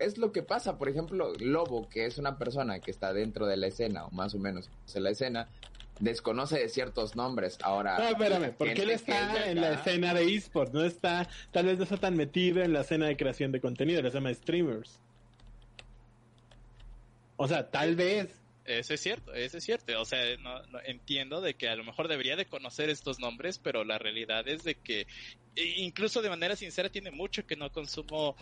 es lo que pasa. Por ejemplo, Lobo, que es una persona que está dentro de la escena, o más o menos de la escena, desconoce de ciertos nombres. Ahora... No, espérame, porque él está en la escena de esports, no está, tal vez no está tan metido en la escena de creación de contenido, en la escena de streamers. O sea, tal vez. Eso es cierto, eso es cierto. O sea, no, no- entiendo de que a lo mejor debería de conocer estos nombres, pero la realidad es de que e incluso de manera sincera tiene mucho que no consumo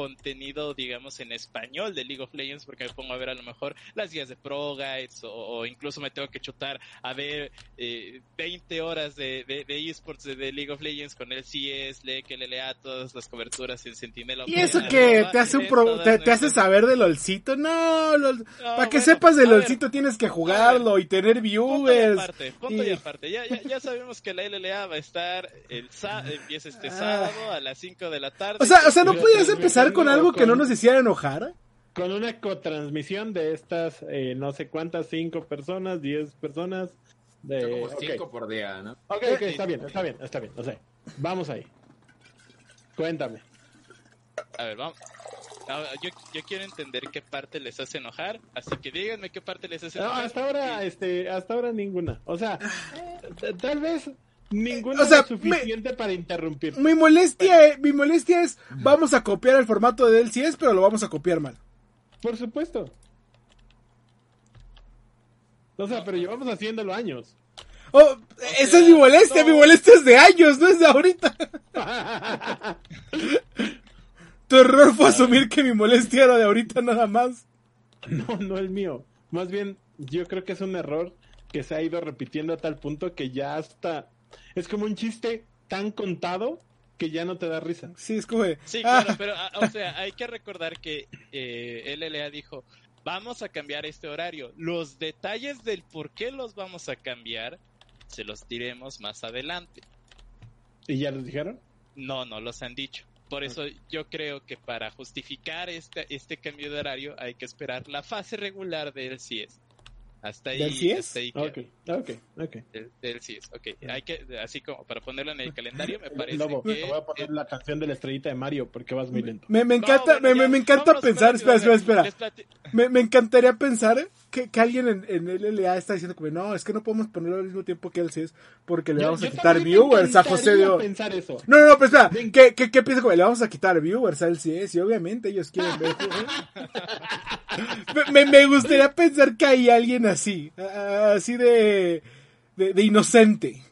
contenido, digamos, en español de League of Legends, porque me pongo a ver a lo mejor las guías de Pro Guides o, o incluso me tengo que chutar a ver eh, 20 horas de, de, de esports de, de League of Legends con el CS, LEC, LLA, todas las coberturas en Sentinela. ¿Y eso que te hace un pro- te, te hace saber de LOLcito? No, LOL- No, para que sepas de ver, LOLcito tienes que jugarlo y tener Punto y viewers. aparte, punto y y- aparte. Ya, ya, ya sabemos que la LLA va a estar el empieza este Ah. sábado a las 5 de la tarde. O sea, o sea, ¿no podías te- empezar con no, algo que no nos hiciera enojar? Con una cotransmisión de estas, eh, no sé cuántas, cinco personas, diez personas. De... Como cinco por día, ¿no? ok, ok, está bien, está bien, está bien. O sea, vamos ahí. Cuéntame. A ver, vamos. Yo, yo quiero entender qué parte les hace enojar, así que díganme qué parte les hace No, enojar. hasta ahora, Y- este, hasta ahora ninguna. O sea, t- tal vez ninguna O sea, es suficiente para interrumpir. Mi molestia, eh, mi molestia es, vamos a copiar el formato de LCS, pero lo vamos a copiar mal. Por supuesto. O sea, pero llevamos haciéndolo años. Oh, esa es mi molestia, no. mi molestia es de años, no es de ahorita. Tu error fue asumir que mi molestia era de ahorita nada más. No, no el mío. Más bien, yo creo que es un error que se ha ido repitiendo a tal punto que ya hasta es como un chiste tan contado que ya no te da risa. Sí, es como de, Sí, ah, claro, pero ah, o sea, hay que recordar que eh, LLA dijo, vamos a cambiar este horario. Los detalles del por qué los vamos a cambiar se los diremos más adelante. ¿Y ya los dijeron? No, no los han dicho. Por eso yo creo que para justificar este, este cambio de horario hay que esperar la fase regular del CS. Hasta ahí, ¿Del CS? hasta ahí. Ok, ok, ok. Del, del CS, ok. Hay que, así como para ponerlo en el calendario, me parece Lobo, que... te voy a poner la canción de la estrellita de Mario porque vas muy lento. me, me No, encanta, bueno, me, me- ya, me encanta vámonos pensar, espera, espera, espera. Me, me encantaría pensar que, que alguien en, en el LA está diciendo como, no, es que no podemos ponerlo al mismo tiempo que el CS porque le Yo- vamos a quitar viewers a José Dio. pensar eso. No, no, no, pero espera, Ven. ¿qué, qué, qué piensa como? Le vamos a quitar viewers al CS y obviamente ellos quieren ver. me, me- me gustaría pensar que hay alguien así, ah, así de, de, de inocente.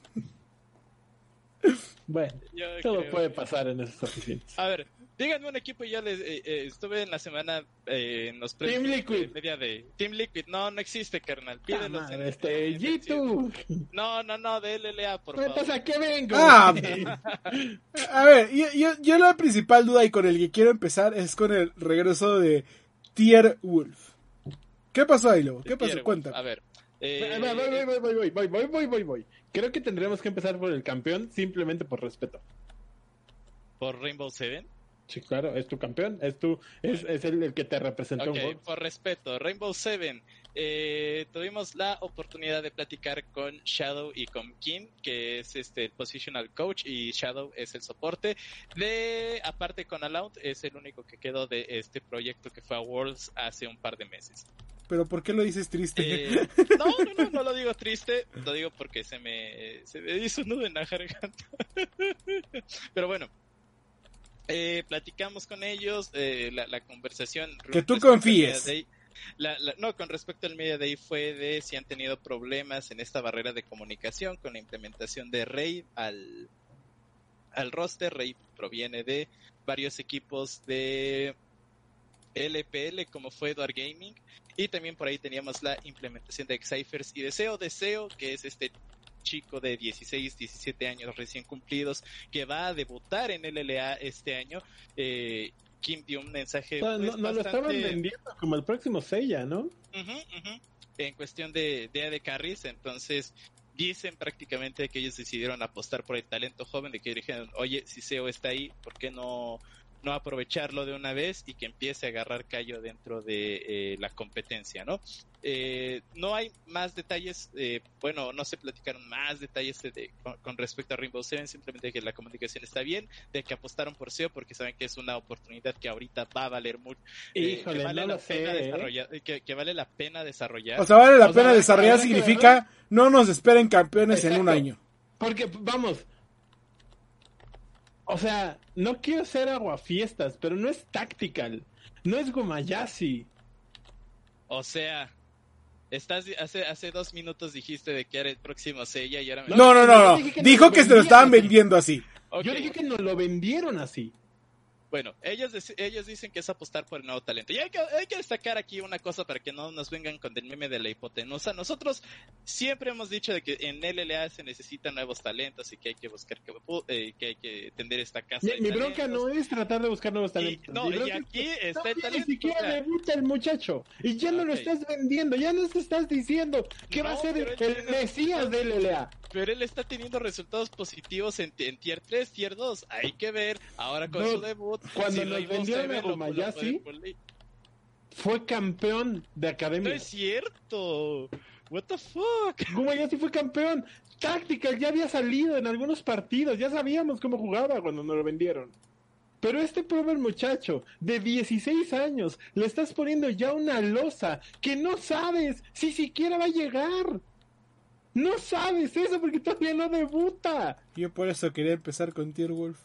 Bueno, yo todo creo puede pasar en esas oficinas. A ver, díganme un equipo y ya les eh, eh, estuve en la semana eh, en los Team Liquid. de media de Team Liquid. No, no existe, carnal. Pídelos Ah, en- este, en- G2. No, no, no, de LLA, por Pues, favor. ¿a qué vengo? Ah, A ver, yo, yo, yo la principal duda y con el que quiero empezar es con el regreso de Tier Wolf. ¿Qué pasó, ahí Ailo? ¿Qué pasó? Cuenta. A ver. Eh, voy, voy, voy, voy, voy, voy, voy, voy. Creo que tendríamos que empezar por el campeón simplemente por respeto. ¿Por Rainbow Seven? Sí, claro, es tu campeón, es tu, es, el, que te representó. Ok, por respeto, Rainbow Seven. Eh, tuvimos la oportunidad de platicar con Shadow y con Kim, que es este el positional coach y Shadow es el soporte. De aparte con Aloud es el único que quedó de este proyecto que fue a Worlds hace un par de meses. Pero ¿por qué lo dices triste? Eh, no, no, no, no lo digo triste, lo digo porque se me, se me hizo un nudo en la garganta. Pero bueno, eh, platicamos con ellos, eh, la, la, conversación. Que tú confíes. La, la, no, con respecto al Media Day fue de si han tenido problemas en esta barrera de comunicación con la implementación de Rey al, al roster. Rey proviene de varios equipos de LPL como fue Edward Gaming y también por ahí teníamos la implementación de Cyphers y Deseo. Deseo, que es este chico de 16, 17 años recién cumplidos que va a debutar en LLA este año. Eh, Kim dio un mensaje. O sea, pues, no, no bastante... lo estaban vendiendo como el próximo Seiya, ¿no? Uh -huh, uh -huh. En cuestión de, de AD Carries, entonces dicen prácticamente que ellos decidieron apostar por el talento joven, de que dijeron, oye, si SEO está ahí, ¿por qué no, no aprovecharlo de una vez y que empiece a agarrar callo dentro de eh, la competencia, ¿no? Eh, no hay más detalles, eh, bueno, no se platicaron más detalles de, de, con, con, respecto a Rainbow Seven, simplemente que la comunicación está bien, de que apostaron por SEO porque saben que es una oportunidad que ahorita va a valer mucho, Híjole, que, vale no la lo pena sé, desarrollar, que, que, vale la pena desarrollar. O sea, vale la O pena sea, desarrollar significa no nos esperen campeones en un año. Porque, vamos. O sea, no quiero ser aguafiestas, pero no es tactical. No es Gomayashi. O sea, estás hace hace dos minutos dijiste de que era el próximo Seiya y ahora me... No, no, no, no. que Dijo que se lo estaban así. vendiendo así. Yo dije que nos lo vendieron así. Bueno, ellos, ellos dicen que es apostar por el nuevo talento. Y hay que, hay que destacar aquí una cosa para que no nos vengan con el meme de la hipotenusa. Nosotros siempre hemos dicho de que en LLA se necesitan nuevos talentos y que hay que buscar que, eh, que hay que tender esta casa. Mi, bronca no es tratar de buscar nuevos Y- talentos. no, Mi y es aquí que está no, el Ni talento, siquiera o sea. debuta el muchacho. Y ya no lo Ok. estás vendiendo. Ya nos estás diciendo que va a No, ser el, mesías de LLA. Pero él está teniendo resultados positivos en, en tier 3, tier 2. Hay que ver ahora con No, su debut. Cuando nos Rainbow vendieron a pulir. Fue campeón de No academia. es cierto. What the fuck? Gomayashi fue campeón. Tactical ya había salido en algunos partidos. Ya sabíamos cómo jugaba cuando nos lo vendieron. Pero este pobre muchacho de 16 años le estás poniendo ya una losa que no sabes si siquiera va a llegar. No sabes eso porque todavía no debuta. Yo por eso quería empezar con Tier Wolf.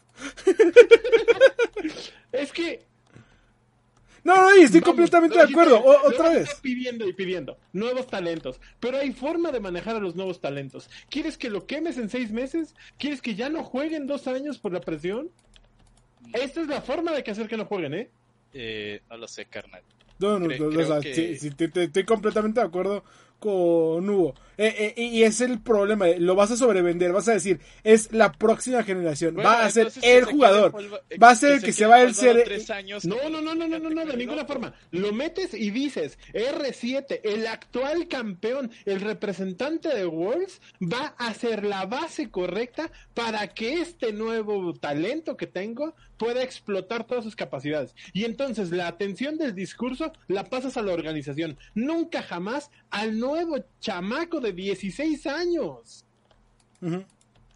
Es que No, no, estoy Vamos, completamente lo de acuerdo. O- otra estás vez. pidiendo y pidiendo nuevos talentos, pero hay forma de manejar a los nuevos talentos. ¿Quieres que lo quemes en seis meses? ¿Quieres que ya no jueguen dos años por la presión? Esta es la forma de que hacer que no jueguen, ¿eh? Eh, no lo sé, carnal. No, no, no, o creo sea, que- sí, sí, te- te- estoy completamente de acuerdo con Hugo. Eh, eh, y es el problema, lo vas a sobrevender, vas a decir, es la próxima generación, Bueno, va a ser el se jugador, va a ser que se va el polvado ser... tres años No, no, no, no, no, no, no, de ninguna forma. Lo metes y dices, R7, el actual campeón, el representante de Worlds, va a ser la base correcta para que este nuevo talento que tengo pueda explotar todas sus capacidades. Y entonces la atención del discurso la pasas a la organización, nunca jamás al nuevo chamaco de 16 años.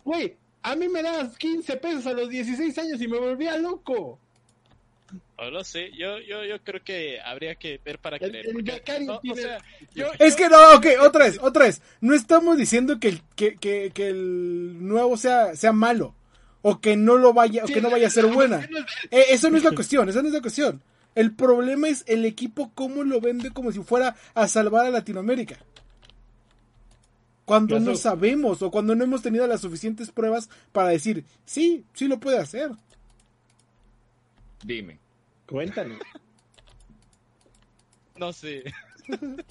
Güey, a mí me das 15 pesos a los 16 años y me volvía loco. No lo sé, yo, yo, yo creo que habría que ver para El- creer. el porque- becario no, o sea, yo- Es yo- que no, ok, otra vez, otra vez. No estamos diciendo que el, que, que, que el nuevo sea, sea malo. O que no lo vaya, o que no vaya a ser buena. Eh, eso no es la cuestión, esa no es la cuestión. El problema es el equipo cómo lo vende como si fuera a salvar a Latinoamérica. Cuando no sabemos o cuando no hemos tenido las suficientes pruebas para decir, sí, sí lo puede hacer. Dime. Cuéntanos. no sé.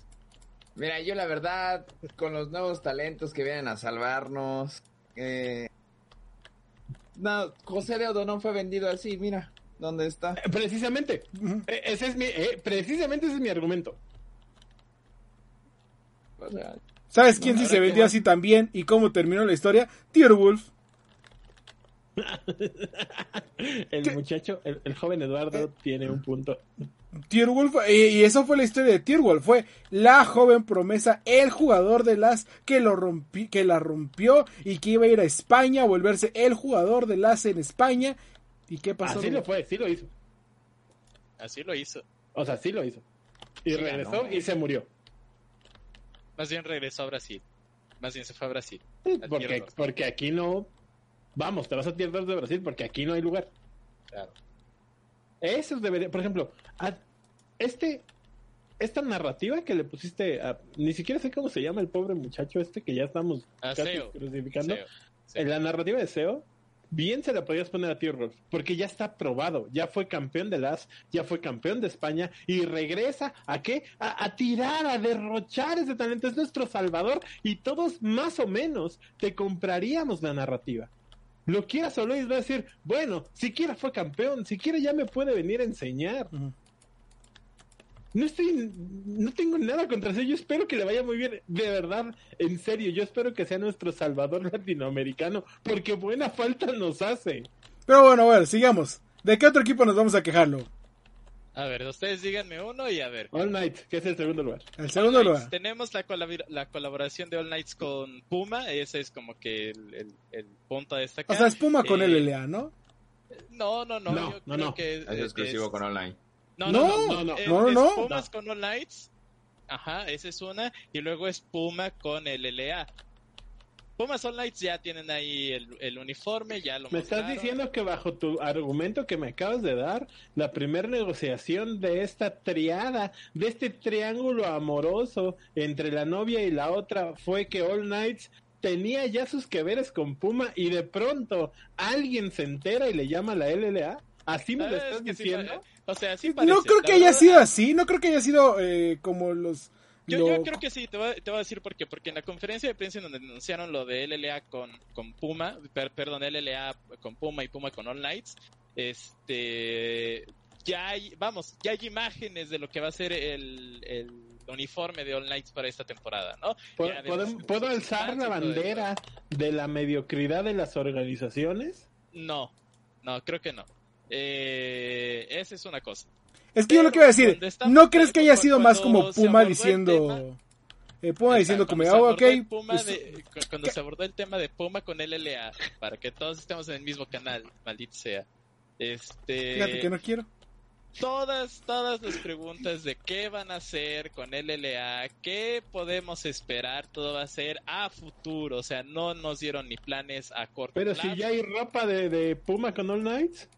Mira, yo la verdad, con los nuevos talentos que vienen a salvarnos, eh... no, José de Odonón fue vendido así, mira, ¿dónde está? Eh, Precisamente, eh, ese es mi, eh, precisamente ese es mi argumento. O sea, ¿Sabes quién sí habrá se vendió así también y cómo terminó la historia? Tier Wolf. el ¿Qué? muchacho, el, el joven Eduardo tiene un punto. Tierwolf, y, y eso fue la historia de Tierwolf, fue la joven promesa, el jugador de las que lo rompi, que la rompió y que iba a ir a España, a volverse el jugador de las en España. ¿Y qué pasó? Así lo fue, sí lo hizo. Así lo hizo. O sea, sí lo hizo. Y Sí, regresó y se murió. Más bien regresó a Brasil. Más bien se fue a Brasil. Porque, porque aquí no. Vamos, te vas a Tier 2 de Brasil porque aquí no hay lugar. Claro. Eso debería, por ejemplo, a- este, esta narrativa que le pusiste a, ni siquiera sé cómo se llama el pobre muchacho este que ya estamos Ah, casi Seo. crucificando. Seo. Seo. En la narrativa de SEO, bien se la podías poner a Rock, porque ya está probado, ya fue campeón de las, ya fue campeón de España y regresa a qué? A, tirar, a derrochar ese talento, es nuestro salvador y todos más o menos te compraríamos la narrativa. Lo quieras o no, va a decir, bueno, siquiera fue campeón, siquiera ya me puede venir a enseñar. No estoy, no tengo nada contra eso. Yo espero que le vaya muy bien. De verdad, en serio, yo espero que sea nuestro salvador latinoamericano, porque buena falta nos hace. Pero bueno, a ver, sigamos. ¿De qué otro equipo nos vamos a quejarlo? A ver, ustedes díganme uno y a ver. All Night, que es el segundo lugar. El segundo All lugar. Tenemos la, la colaboración de All Knights con Puma. Ese es como que el, el- el punto a destacar. O sea, es Puma con Eh, LLA, ¿no? No, no, no. No, yo no, creo no. que Es exclusivo con online. No, No, no, no, no. No, no. Con All Knights. Ajá, esa es una. Y luego es Puma con el LA. Pumas All Knights ya tienen ahí el, el uniforme, ya lo Me estás diciendo que bajo tu argumento que me acabas de dar, la primera negociación de esta triada, de este triángulo amoroso entre la novia y la otra, fue que All Knights tenía ya sus que veres con Puma y de pronto alguien se entera y le llama a la LLA. ¿Así me lo estás diciendo? O sea, sí no creo que haya verdad, sido ah, así, no creo que haya sido eh, como los... Yo, lo- yo creo que sí, te voy, a, te voy a decir por qué. Porque en la conferencia de prensa en donde anunciaron lo de LLA con, con Puma, per- perdón, LLA con Puma y Puma con All Knights, este, ya hay, vamos, ya hay imágenes de lo que va a ser el, el uniforme de All Knights para esta temporada, ¿no? ¿Puedo, puedo- alzar la bandera de la mediocridad de las organizaciones? No, no, creo que no. Eh, esa es una cosa. Es que yo lo que iba a decir, ¿no crees que haya sido más como Puma diciendo... eh, Puma diciendo como, oh, ok, Puma pues, de- cu- cuando se abordó el tema de Puma con LLA, para que todos estemos en el mismo canal, maldito sea. Este, fíjate que no quiero. todas, todas las preguntas de qué van a hacer con LLA, qué podemos esperar, todo va a ser a futuro, o sea, no nos dieron ni planes a corto Pero plazo. si ya hay ropa de, de Puma con All Knights.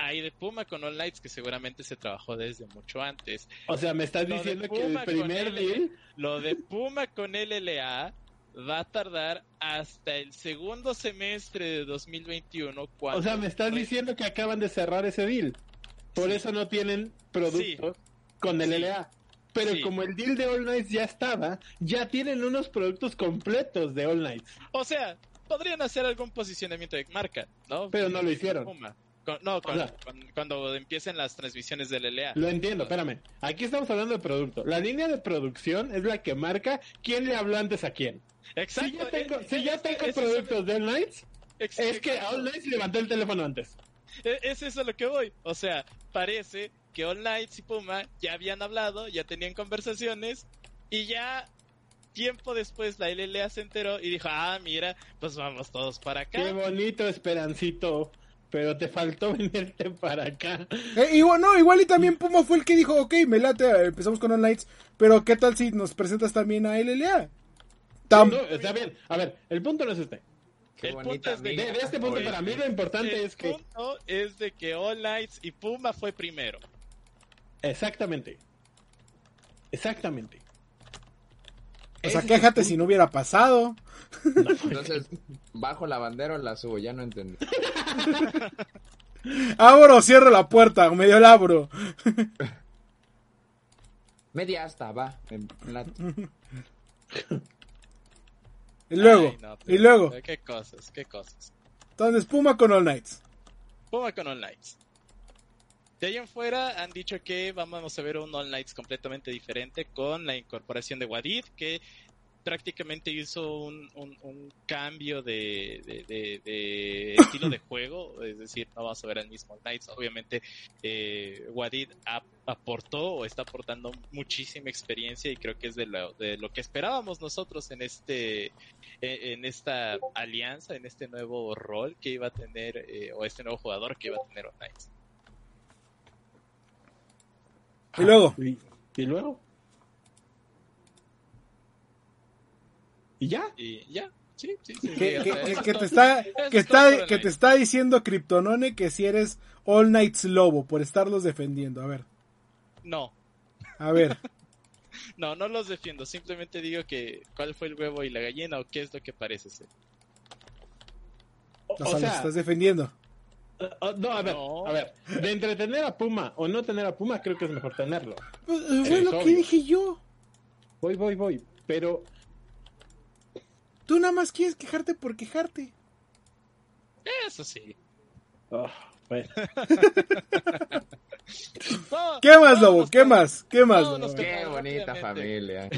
Hay de Puma con All Knights que seguramente se trabajó desde mucho antes. O sea, me estás Lo diciendo que el primer deal Lo de Puma con LLA va a tardar hasta el segundo semestre de 2021. Cuando O sea, me estás diciendo que acaban de cerrar ese deal. Por Sí. eso no tienen productos con el Sí. LLA. Pero Sí. como el deal de All Knights ya estaba, ya tienen unos productos completos de All Knights. O sea, podrían hacer algún posicionamiento de marca, ¿no? Pero no lo hicieron. Puma. Con- no, con- sea- con- cuando empiecen las transmisiones del LLA. Lo entiendo, espérame. Aquí estamos hablando de producto. La línea de producción es la que marca quién le habló antes a quién. Exacto. Si yo tengo, eh, si eh, ese- tengo productos de All Knights, ex- es que. All Knights levantó el teléfono antes. E- Es eso a lo que voy. O sea, parece que All Knights y Puma ya habían hablado, ya tenían conversaciones y ya tiempo después la LLA se enteró y dijo, ah, mira, pues vamos todos para acá. Qué bonito, Esperancito. Pero te faltó venirte para acá. Eh, igual, no, igual y también Puma fue el que dijo, ok, me late, eh, empezamos con All Knights, pero ¿qué tal si nos presentas también a LLA? Tam- No, está bien. A ver, el punto no es este. Qué El punto es de-. De, de este punto para mí lo importante El es que... punto es de que All y Puma fue primero. Exactamente. Exactamente. O sea, quéjate si no hubiera pasado. Entonces, bajo la bandera o la subo, ya no entendí. Abro, cierro la puerta, o medio la abro. Media hasta, va. en- Y luego, Ay, no, y luego, pero Qué cosas, qué cosas. entonces Puma con All Knights. Puma con All Knights. De ahí en fuera han dicho que vamos a ver un All Knights completamente diferente con la incorporación de Wadid, que prácticamente hizo un, un, un cambio de, de, de, de estilo de juego, es decir, no vamos a ver al mismo Knights. Obviamente, eh, Wadid ap- aportó o está aportando muchísima experiencia y creo que es de lo, de lo que esperábamos nosotros en este en, en esta alianza, en este nuevo rol que iba a tener eh, o este nuevo jugador que iba a tener Knights. Y luego, ¿Y, y luego? ¿Y ya? Y ya, sí, sí, sí. que, te está, que que te diciendo Kryptonone que si eres All Knights Lobo por estarlos defendiendo. A ver, No, a ver. no, no los defiendo. Simplemente digo que cuál fue el huevo y la gallina o qué es lo que parece ser. O, O o sea, los estás defendiendo. Eh, eh, no, a ver, No. a ver, de entretener a Puma o no tener a Puma, creo que es mejor tenerlo. Pues, eh, que obvio. dije yo. Voy, voy, voy, pero Tú nada más quieres quejarte por quejarte. Eso sí. ah, bueno, No, ¿Qué más, Lobo? ¿Qué más? ¿Qué más, Lobo? Qué bonita familia.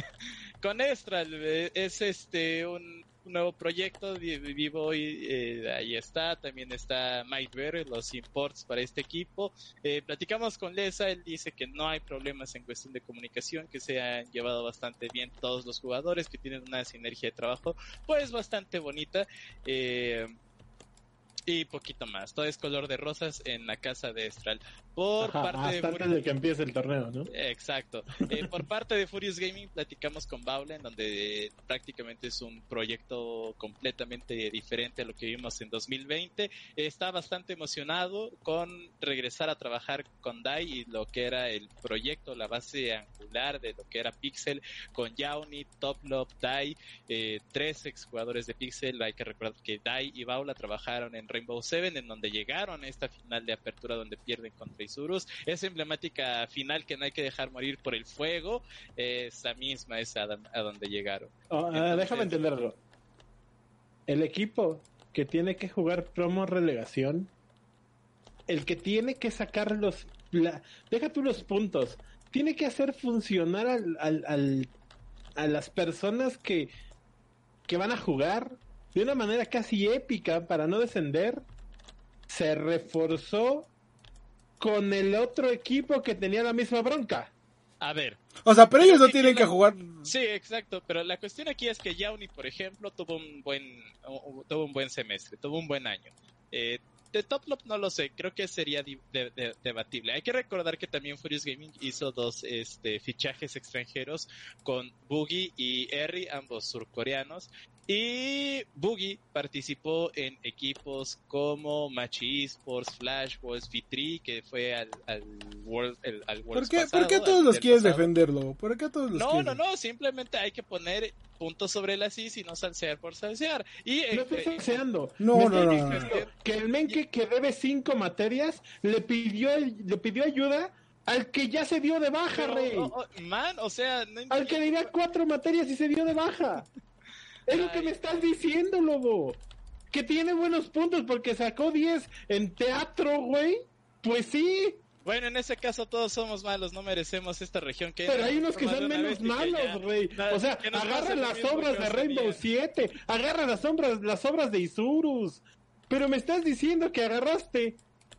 Con Estral eh, es este un, un nuevo proyecto vi- vivo y eh, ahí está también está Mike Ver los imports para este equipo. Eh, platicamos con Lesa él dice que no hay problemas en cuestión de comunicación que se han llevado bastante bien todos los jugadores que tienen una sinergia de trabajo pues bastante bonita eh, y poquito más. Todo es color de rosas en la casa de Estral por ajá, parte de hasta antes Furious- de que empiece el torneo, ¿no? Exacto. Eh, por parte de Furious Gaming platicamos con Baula, en donde eh, prácticamente es un proyecto completamente diferente a lo que vimos en 2020. Eh, está bastante emocionado con regresar a trabajar con DAI y lo que era el proyecto, la base angular de lo que era Pixel, con Yauni, Toplop, DAI, eh, tres exjugadores de Pixel. Hay que recordar que DAI y Baula trabajaron en Rainbow Seven, en donde llegaron a esta final de apertura donde pierden contra Isurus. Esa emblemática final que no hay que dejar morir por el fuego, esa misma es a, a donde llegaron. Oh, ah, Entonces- déjame entenderlo. El equipo que tiene que jugar promo relegación, el que tiene que sacar los... la- deja tú los puntos. Tiene que hacer funcionar al, al- al- a las personas que, que van a jugar de una manera casi épica para no descender. Se reforzó con el otro equipo que tenía la misma bronca. A ver, O sea, pero ellos no tienen que jugar. sí, exacto, pero la cuestión aquí es que Yauni, por ejemplo, tuvo un buen, tuvo un buen semestre, tuvo un buen año. Eh, de Toplop no lo sé, creo que sería de- de- debatible. Hay que recordar que también Furious Gaming hizo dos este, fichajes extranjeros con Boogie y Eri, ambos surcoreanos. Y Boogie participó en equipos como Machi Esports, Flash Wars, V3, que fue al, al World, el- al ¿Por Worlds qué, pasado, ¿por qué todos los quieres pasado. defenderlo? ¿Por qué todos los No, quieres no, no, simplemente hay que poner puntos sobre las is y no salsear por salsear. Y No eh, estoy eh. No, Me no, estoy no, no. diciendo Que el Menke que debe cinco materias le pidió le pidió ayuda al que ya se dio de baja, pero, rey. oh, oh, man, o sea, no Al que debía cuatro materias y se dio de baja. Es lo que me estás diciendo, lobo. Que tiene buenos puntos porque sacó 10 en teatro, güey. Pues sí, Bueno, en ese caso todos somos malos, no merecemos esta región que pero hay unos que son menos malos, rey. nada, O sea, agarra las obras de Rainbow día. 7, agarra las obras, las obras de Isurus. Pero me estás diciendo que agarraste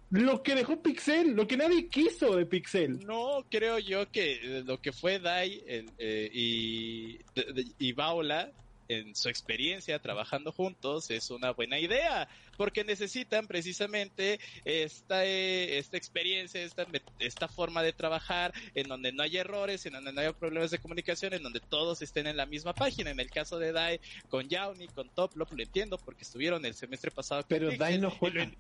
lo que dejó Pixel, lo que nadie quiso de Pixel. No, creo yo que lo que fue Dai el, eh, y, de- de- y Baula en su experiencia trabajando juntos es una buena idea, porque necesitan precisamente esta, eh, esta experiencia, esta, esta forma de trabajar en donde no hay errores, en donde no hay problemas de comunicación, en donde todos estén en la misma página. En el caso de Dai, con Yauni, con Toplop, lo entiendo porque estuvieron el semestre pasado. con Pero Dai no lo juega.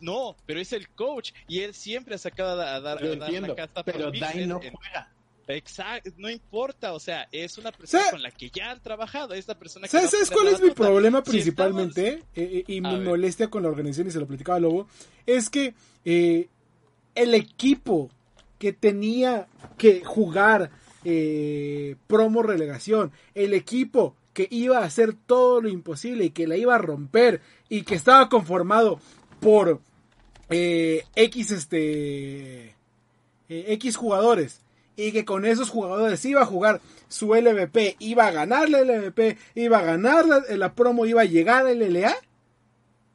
No, pero es el coach y él siempre ha sacado a, dar, a dar la entiendo, casta por pero Dai no juega. Exacto, no importa, o sea, es una persona ¿Sa- con la que ya han trabajado, es la persona que ¿Sabes, a sabes cuál es mi problema Si principalmente? Eh, eh, y mi ver. molestia con la organización, y se lo platicaba Lobo, es que eh, el equipo que tenía que jugar eh, promo relegación, el equipo que iba a hacer todo lo imposible y que la iba a romper y que estaba conformado por X este X jugadores y que con esos jugadores iba a jugar su LVP, iba a ganar la LVP, iba a ganar la, la promo, iba a llegar al LLA,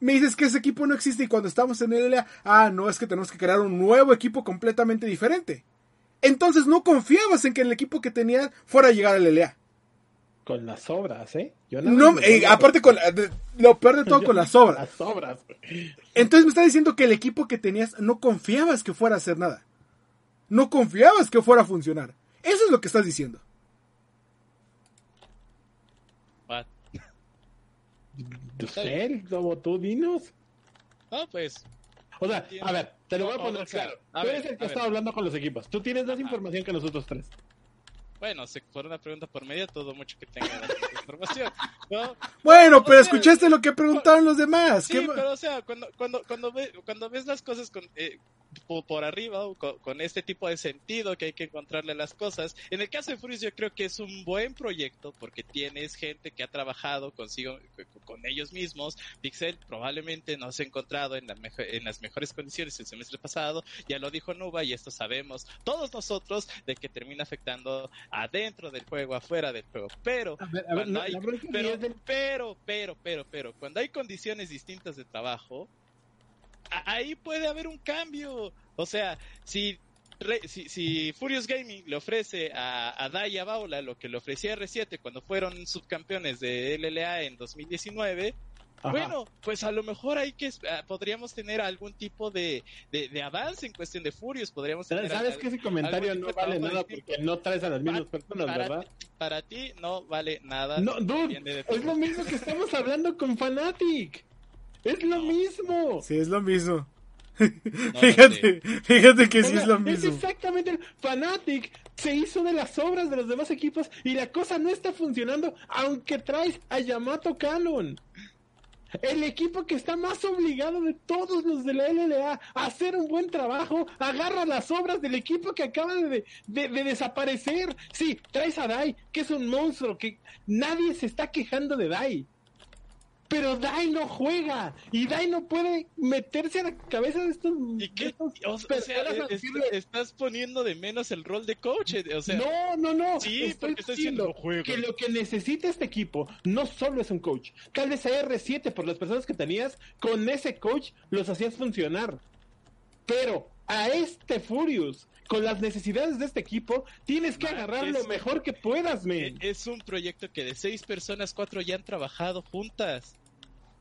me dices que ese equipo no existe y cuando estamos en el LLA, ah, no, es que tenemos que crear un nuevo equipo completamente diferente. Entonces no confiabas en que el equipo que tenías fuera a llegar al LLA. Con las obras, ¿eh? Yo no, eh, aparte con la, de, lo peor de todo con las obras. Las obras. Entonces me está diciendo que el equipo que tenías no confiabas que fuera a hacer nada. No confiabas que fuera a funcionar. Eso es lo que estás diciendo. What? No sé, como tú dinos. No, pues. O sea, a ver, te lo voy a poner claro. a Tú ver, eres el que a está ver. hablando con los equipos. Tú tienes más información que nosotros tres. Bueno, se por una pregunta por medio, todo mucho que tenga información. ¿no? Bueno, O pero sea, escuchaste lo que preguntaron los demás. Sí, ¿Qué- pero o sea, cuando, cuando, cuando, ve- cuando ves las cosas con, eh, por, por arriba o con, con este tipo de sentido que hay que encontrarle a las cosas, en el caso de Furious yo creo que es un buen proyecto porque tienes gente que ha trabajado consigo, con ellos mismos. Pixel probablemente no se ha encontrado en, la mejo- en las mejores condiciones el semestre pasado, ya lo dijo Nuba y esto sabemos todos nosotros de que termina afectando adentro del juego, afuera del juego, pero ver, ver, Cuando hay- pero, del- pero, pero, pero, pero, cuando hay condiciones distintas de trabajo, ahí puede haber un cambio. O sea, si, si, si Furious Gaming le ofrece a, a Dai y a Baula lo que le ofrecía R7 cuando fueron subcampeones de LLA en 2019, Ajá. bueno, pues a lo mejor hay que ah, podríamos tener algún tipo de, de, de avance en cuestión de Furious, podríamos tener ¿Sabes al- que ese comentario no vale nada porque no traes a las mismas personas, para, verdad? ti- para ti no vale nada. No, dude, de es lo mismo que estamos hablando con Fanatic. Es lo mismo. Sí, es lo mismo. No fíjate, fíjate que O sí es lo mismo. exactamente el Fanatic se hizo de las obras de los demás equipos y la cosa no está funcionando aunque traes a Yamato Canon. El equipo que está más obligado de todos los de la LLA a hacer un buen trabajo, agarra las obras del equipo que acaba de, de- de desaparecer. Sí, traes a Dai, que es un monstruo, que nadie se está quejando de Dai. Pero Dai no juega y Dai no puede meterse a la cabeza de estos. ¿Y qué? estos O, sea, es- estás poniendo de menos el rol de coach. eh, O sea, no, no, no. sí, Estoy porque diciendo diciendo juego. que lo que necesita este equipo no solo es un coach. Tal vez a R7 por las personas que tenías, con ese coach los hacías funcionar. Pero a este Furious, con las necesidades de este equipo, tienes que Man, agarrar lo mejor que puedas, eh, men. es un proyecto que de seis personas, cuatro ya han trabajado juntas.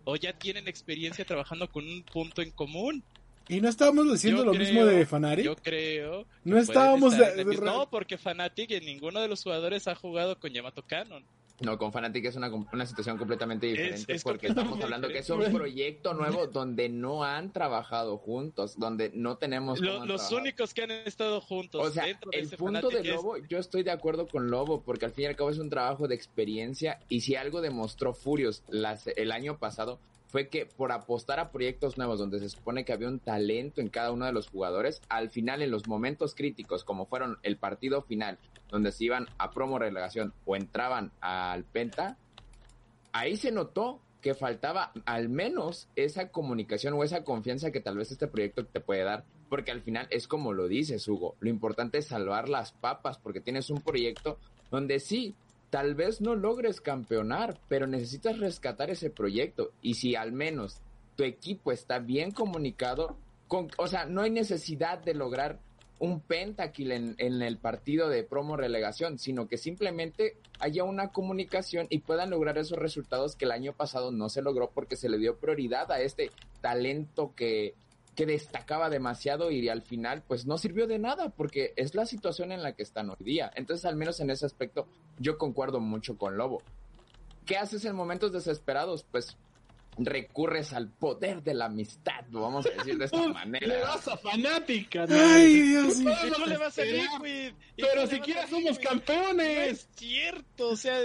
O ya tienen experiencia trabajando con un punto en común. Y no estábamos diciendo Yo lo creo- mismo de Fanari. Yo creo. No estábamos de- No, porque Fnatic en ninguno de los jugadores ha jugado con Yamato Canon. No, con Fnatic es una, una situación completamente diferente es porque estamos hablando que es un proyecto nuevo donde no han trabajado juntos, donde no tenemos Lo- los trabajado. únicos que han estado juntos. O sea, dentro el punto de es- Lobo, yo estoy de acuerdo con Lobo, porque al fin y al cabo es un trabajo de experiencia, y si algo demostró Furious las, el año pasado, fue que por apostar a proyectos nuevos, donde se supone que había un talento en cada uno de los jugadores, al final en los momentos críticos, como fueron el partido final, donde se iban a promo relegación o entraban al Penta, ahí se notó que faltaba al menos esa comunicación o esa confianza que tal vez este proyecto te puede dar, porque al final es como lo dices, Hugo, lo importante es salvar las papas, porque tienes un proyecto donde sí, tal vez no logres campeonar, pero necesitas rescatar ese proyecto, y si al menos tu equipo está bien comunicado, con, o sea, no hay necesidad de lograr un pentakill en, en el partido de promo relegación, sino que simplemente haya una comunicación y puedan lograr esos resultados que el año pasado no se logró porque se le dio prioridad a este talento que, que destacaba demasiado y al final pues no sirvió de nada porque es la situación en la que están hoy día. Entonces al menos en ese aspecto yo concuerdo mucho con Lobo. ¿Qué haces en momentos desesperados? Pues recurres al poder de la amistad, lo vamos a decir de esta Le manera. vas a Fanatic, carnal. Ay, Dios mío. Y tú le vas a. Liquid. Pero siquiera somos. No campeones. es cierto, o sea,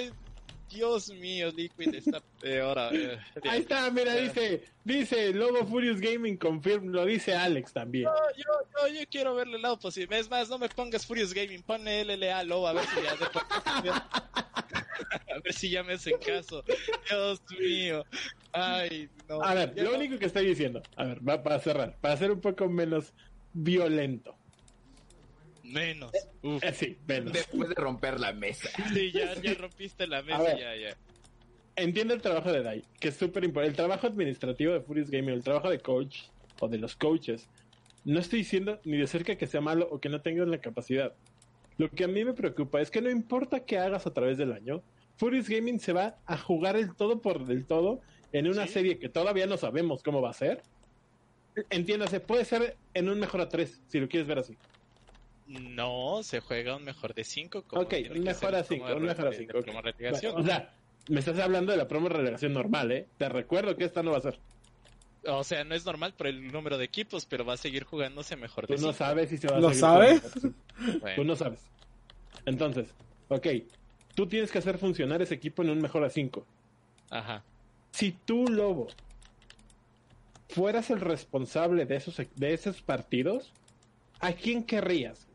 Dios mío, Liquid está peor. Ahí está, mira, dice, dice Lobo Furious Gaming Confirm, lo dice Alex también. No, yo, yo, yo quiero verle el lado posible. Es más, no me pongas Furious Gaming, ponle LLA Lobo a ver si ya a ver si ya me hacen caso. Dios mío. Ay, no. A ver, lo no- único que estoy diciendo, a ver, va para cerrar, para ser un poco menos violento. Menos. Uf. Eh, sí, menos. Después de romper la mesa. Sí, ya, ya rompiste la mesa, ver. ya, ya. Entiendo el trabajo de Dai, que es súper importante. El trabajo administrativo de Furious Gaming, el trabajo de coach o de los coaches. No estoy diciendo ni de cerca que sea malo o que no tengan la capacidad. Lo que a mí me preocupa es que no importa qué hagas a través del año, Furious Gaming se va a jugar el todo por el todo en una Sí. serie que todavía no sabemos cómo va a ser. Entiéndase, puede ser en un mejor a 3, si lo quieres ver así. No, se juega un mejor de 5. Ok, un mejor a cinco, un mejor a cinco, ok. Como relegación. O sea, me estás hablando de la promo relegación normal, ¿eh? Te recuerdo que esta no va a ser. O sea, no es normal por el número de equipos, pero va a seguir jugándose mejor Tú de no 5. sabes si se va a ¿Lo seguir sabe? jugando. Tú no sabes. Entonces, ok, tú tienes que hacer funcionar ese equipo en un mejor a 5. Ajá. Si tú, Lobo, fueras el responsable de esos, de esos partidos, ¿a quién querrías?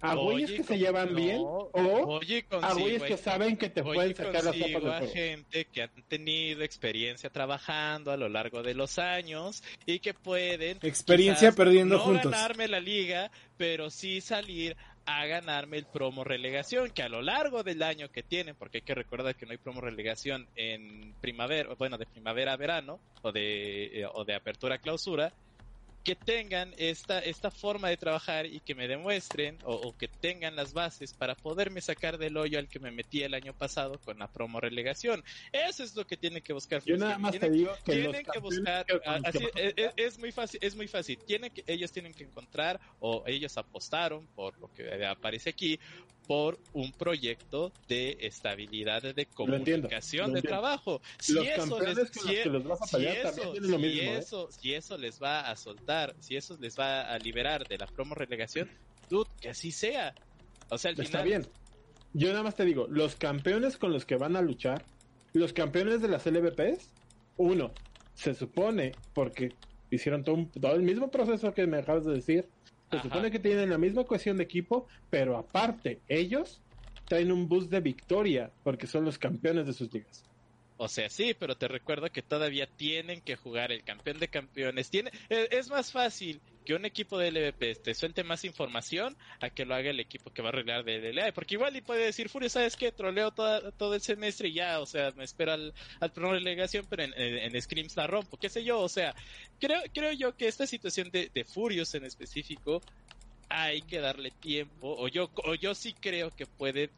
¿A güeyes que se llevan no, bien? ¿O Oye, a güeyes que saben que te pueden sacar las del a gente que han tenido experiencia trabajando a lo largo de los años y que pueden Experiencia perdiendo no juntos. ganarme la liga, pero sí salir a ganarme el promo relegación, que a lo largo del año que tienen, porque hay que recordar que no hay promo relegación en primavera, bueno, de primavera a verano o de eh, o de apertura a clausura, que tengan esta, esta forma de trabajar y que me demuestren o, o que tengan las bases para poderme sacar del hoyo al que me metí el año pasado con la promo relegación. Eso es lo que tienen que buscar. Yo nada más te Tienen- digo que tienen que buscar que- con a- los que así, vas a es, pelear- es- es muy fácil es muy fácil tienen que ellos tienen que encontrar o ellos apostaron por lo que aparece aquí por un proyecto de estabilidad de comunicación lo de trabajo si Los eso les con si los que los vas a si pelear eso, también tienen lo si mismo, eso, si eso les va a soltar, si eso les va a liberar de la promo relegación, dude, que así sea. O sea, al Está final, bien. Yo nada más te digo, los campeones con los que van a luchar, los campeones de las LVPs, uno, se supone, porque hicieron todo, un- todo el mismo proceso que me acabas de decir, se Ajá. supone que tienen la misma cohesión de equipo, pero aparte, ellos traen un boost de victoria, porque son los campeones de sus ligas. O sea, sí, pero te recuerdo que todavía tienen que jugar el campeón de campeones. Tiene, eh, es más fácil que un equipo de LVP te suelte más información a que lo haga el equipo que va a arreglar de LLA. Porque igual y puede decir, Furio, ¿sabes qué? Troleo toda- todo el semestre y ya, o sea, me espero al, al programa de relegación, pero en, en, Scrims la rompo, qué sé yo. O sea, creo, creo yo que esta situación de, de Furious en específico hay que darle tiempo, o yo, o yo sí creo que puede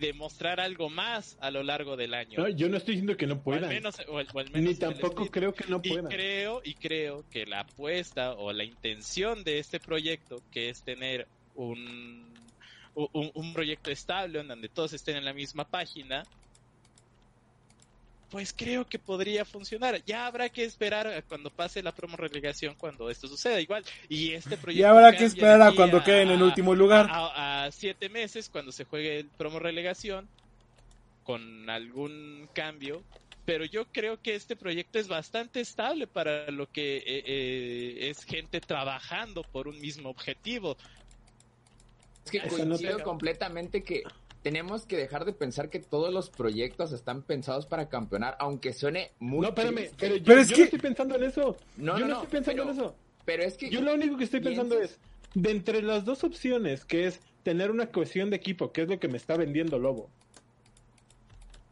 demostrar algo más a lo largo del año. No, yo no estoy diciendo que no O al puedan, menos, o al- o al menos ni tampoco creo que no y puedan. creo y creo que la apuesta o la intención de este proyecto que es tener un un, un proyecto estable en donde todos estén en la misma página pues creo que podría funcionar. Ya habrá que esperar a cuando pase la promo relegación cuando esto suceda igual. Y este proyecto Y habrá que esperar a cuando queden en a- último lugar. a, a siete meses cuando se juegue el promo relegación con algún cambio pero yo creo que este proyecto es bastante estable para lo que eh, eh, es gente trabajando por un mismo objetivo Es que coincido te- completamente que tenemos que dejar de pensar que todos los proyectos están pensados para campeonar, aunque suene muy No, espérame, triste. pero yo, Pero es yo que- no estoy pensando en eso. No, yo no, no, no, estoy pensando pero- en eso. Pero es que Yo lo único que estoy pensando piensas- es, de entre las dos opciones, que es tener una cohesión de equipo, que es lo que me está vendiendo Lobo,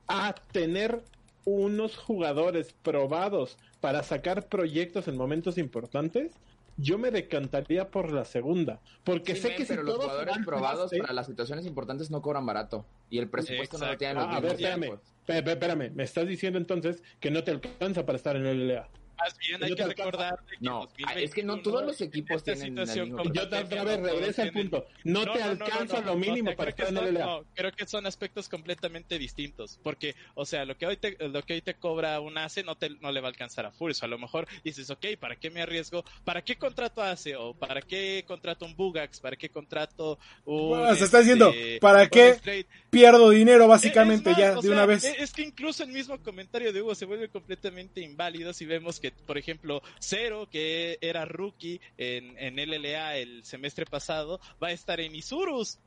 a tener unos jugadores probados para sacar proyectos en momentos importantes, yo me decantaría por la segunda. Porque Sí, sé men, que si pero los todos jugadores probados para las situaciones importantes no cobran barato y el presupuesto no lo tienen los Ah, a ver, mismos espérame. equipos. Espérame, espérame, me estás diciendo entonces que no te alcanza para estar en el LLA. Más bien hay que recordar que No, ah, es que no 2021 todos los equipos tienen situación con Yo otra vez regresa al punto. No, te alcanza lo mínimo o sea, para estar en LLA. no, creo que son aspectos completamente distintos. Porque, o sea, lo que hoy te, lo que hoy te cobra un ACE no, te, no le va a alcanzar a Furious. A lo mejor dices, ok, ¿para qué me arriesgo? ¿Para qué contrato ACE? ¿O para qué contrato un Bugax? ¿Para qué contrato un. Bueno, se está diciendo, este, ¿para qué pierdo dinero básicamente más, ya o de sea, una vez? Es, es que incluso el mismo comentario de Hugo se vuelve completamente inválido si vemos que, por ejemplo, Cero, que era rookie en, en LLA el semestre pasado, va a estar en Isurus.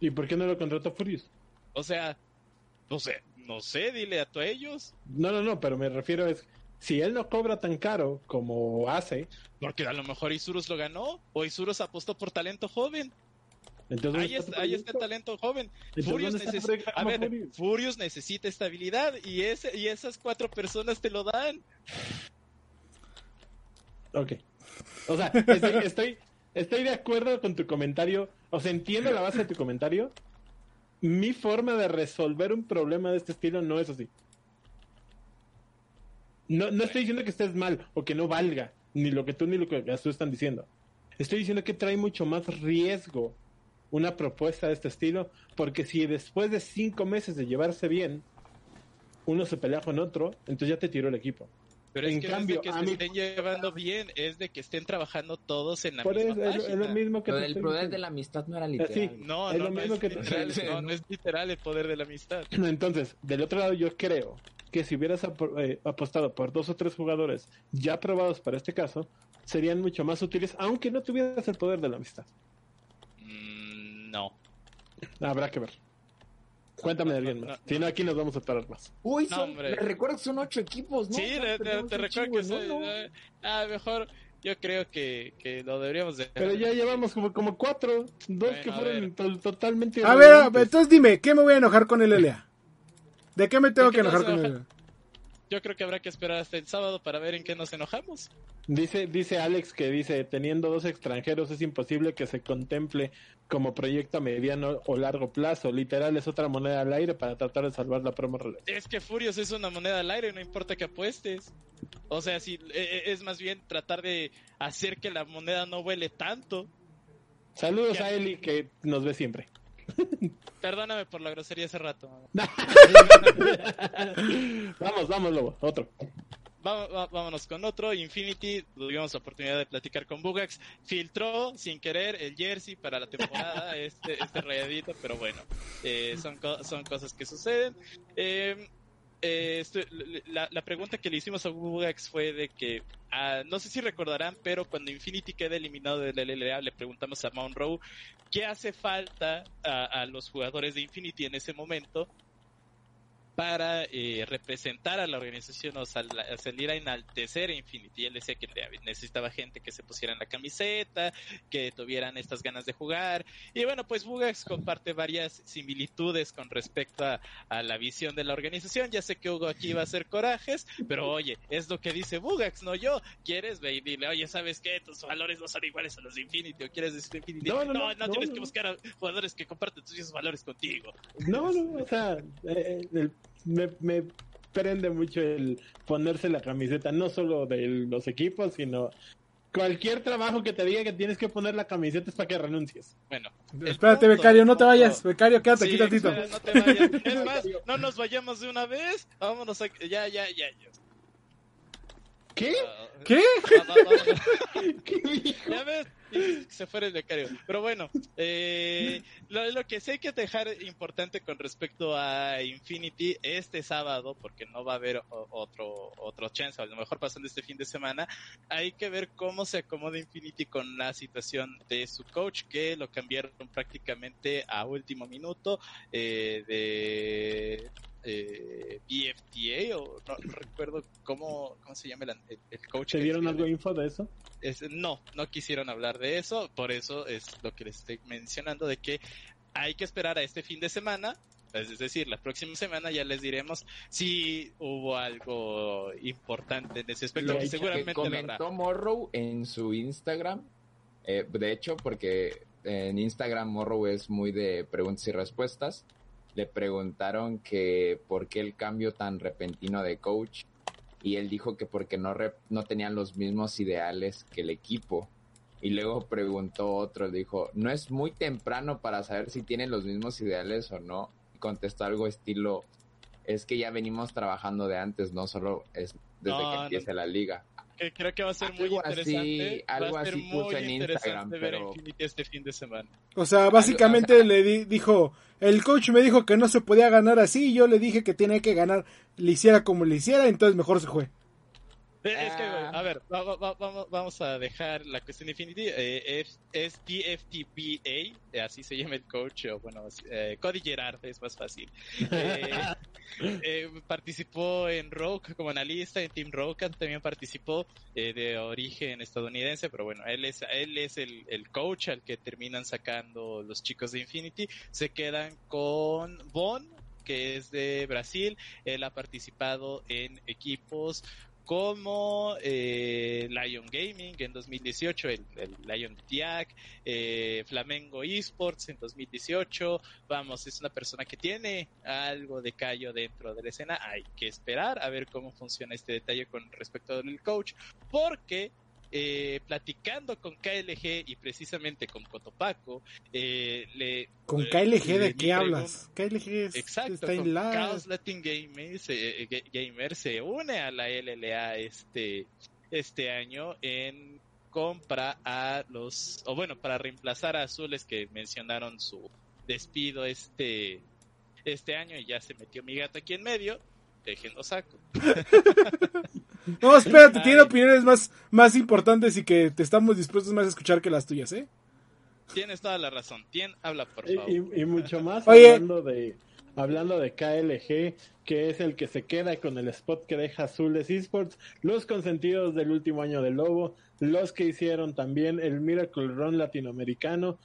¿Y por qué no lo contrató Furious? O sea, no sé, no sé, dile a todos ellos. No, no, no, pero me refiero es, si él no cobra tan caro como hace, Porque a lo mejor Isurus lo ganó, o Isurus apostó por talento joven. Entonces, Ahí está, ahí está el talento joven. Furious necesita estabilidad y ese y esas cuatro personas te lo dan. Ok. O sea, estoy, estoy, estoy de acuerdo con tu comentario. O sea, entiendo la base de tu comentario. Mi forma de resolver un problema de este estilo no es así. No, no estoy diciendo que estés mal o que no valga, ni lo que tú ni lo que tú están diciendo. Estoy diciendo que trae mucho más riesgo una propuesta de este estilo, porque si después de cinco meses de llevarse bien, uno se pelea con otro, entonces ya te tiró el equipo. Pero En es que cambio, no es de que se mí- estén llevando bien, es de que estén trabajando todos en la Por misma eso es, lo- es lo página. mismo que del estoy poder diciendo. de la amistad no era sí. literal. No, Es no, lo no mismo es que literal, no, es literal el poder de la amistad. Entonces, del otro lado, yo creo que si hubieras eh, apostado por dos o tres jugadores ya probados para este caso, serían mucho más útiles, aunque no tuvieras el poder de la amistad. Mm, no. Habrá que ver. Cuéntame de alguien más. Si no, aquí nos vamos a parar más. Uy, son, hombre. les recuerdo que son ocho equipos, ¿no? sí, te, te- recuerdo que. No. eh, ah, mejor yo creo que, que lo deberíamos de Pero ya llevamos como, como cuatro, dos Bueno, que fueron to- totalmente A ver, entonces dime, ¿qué me voy a enojar con el LA? ¿De qué me tengo ¿De que enojar con el Yo creo que habrá que esperar hasta el sábado para ver en qué nos enojamos. Dice, dice Alex que dice, teniendo dos extranjeros es imposible que se contemple como proyecto a mediano o largo plazo. Literal es otra moneda al aire para tratar de salvar la promo. Es que Furious es una moneda al aire, no importa que apuestes. O sea, si eh, es más bien tratar de hacer que la moneda no vuele tanto. Saludos Ya. a Eli que nos ve siempre. Perdóname por la grosería hace rato. vamos, vamos, Lobo, otro. Va- va- vámonos con otro. Infinity, tuvimos la oportunidad de platicar con Bugax. Filtró sin querer el jersey para la temporada, este, este rayadito, pero bueno, eh, son, co- son cosas que suceden. Eh, eh, la, la pregunta que le hicimos a Bugax fue de que, ah, no sé si recordarán, pero cuando Infinity queda eliminado del LLA, le preguntamos a Monroe qué hace falta a los jugadores de Infinity en ese momento para eh, representar a la organización o sal- a salir a enaltecer a Infinity. Él decía que necesitaba gente que se pusiera en la camiseta, que tuvieran estas ganas de jugar. Y bueno, pues Bugax comparte varias similitudes con respecto a, a la visión de la organización. Ya sé que Hugo aquí va a hacer corajes, pero oye, es lo que dice Bugax, no yo. ¿Quieres? Ve y dile, oye, ¿sabes qué? Tus valores no son iguales a los de Infinity. ¿O quieres decir Infinity? No, No, no, no, tienes que buscar a jugadores que comparten tus mismos valores contigo. No, no, o sea, eh, el- me, me prende mucho el ponerse la camiseta, no solo de los equipos, sino cualquier trabajo que te diga que tienes que poner la camiseta es para que renuncies. Bueno. Espérate, punto, becario, no te punto- vayas. Becario, quédate Sí, aquí tantito. espera, no te vayas. Es más, no nos vayamos de una vez. Vámonos a... Ya, ya, ya. ya. ¿Qué? Ah, ¿Qué? va- va- vámonos. ¿Qué dijo? Ya ves, se fuera el becario. Pero bueno, eh, lo, lo que sí hay que dejar importante con respecto a Infinity este sábado, porque no va a haber otro otro chance, a lo mejor pasando este fin de semana, hay que ver cómo se acomoda Infinity con la situación de su coach, que lo cambiaron prácticamente a último minuto eh, de eh, BFTA, o no, no recuerdo cómo, cómo se llama el, el- el coach. ¿Te dieron algo de- info de eso? es- no, no quisieron hablar de eso, por eso es lo que les estoy mencionando, de que hay que esperar a este fin de semana, es decir, la próxima semana ya les diremos si hubo algo importante en ese aspecto, Lo que seguramente que lo comentó Morrow en su Instagram. eh, de hecho, porque en Instagram Morrow es muy de preguntas y respuestas. Le preguntaron que por qué el cambio tan repentino de coach. Y él dijo que porque no, rep- no tenían los mismos ideales que el equipo. Y luego preguntó otro, dijo, ¿no es muy temprano para saber si tienen los mismos ideales o no? Y contestó algo estilo, es que ya venimos trabajando de antes, no solo es desde No, que no. empiece la liga. Que creo que va a ser muy Algo así- interesante, algo va a ser así muy en interesante Instagram, ver pero- Infinity este fin de semana. O sea, básicamente le di- dijo, el coach me dijo que no se podía ganar así, y yo le dije que tenía que ganar, le hiciera como le hiciera, entonces mejor se fue. Es que, Ah. a ver, va- va- va- vamos, a dejar la cuestión de Infinity. Eh, es, DFTBA, eh, así se llama el coach, o bueno, eh, Cody Gerard es más fácil. Eh, eh, participó en Rogue como analista, en Team Rogue también participó de origen estadounidense, pero bueno, él es, él es el, el coach al que terminan sacando los chicos de Infinity. Se quedan con Von, que es de Brasil. Él ha participado en equipos como eh, Lion Gaming en 2018, el, Lion Tiac, eh, Flamengo Esports en 2018. Vamos, es una persona que tiene algo de callo dentro de la escena. Hay que esperar a ver cómo funciona este detalle con respecto al coach, porque eh, platicando con KLG y precisamente con Cotopaco, eh, le ¿Con eh, KLG de qué hablas? KLG es- Exacto, está con la... Chaos Latin Gamer se, eh, Ga- Gamer se une a la LLA este, este año en compra a los, o bueno, para reemplazar a Azules que mencionaron su despido este, este año y ya se metió mi gato aquí en medio, déjenlo saco. No, espérate, tiene opiniones más, más importantes y que te estamos dispuestos más a escuchar que las tuyas, ¿eh? Tienes toda la razón. Tien, habla por Y, favor. y- y mucho más Oye. hablando de hablando de KLG, que es el que se queda con el spot que deja Azules Esports, los consentidos del último año del Lobo, los que hicieron también el Miracle Run latinoamericano,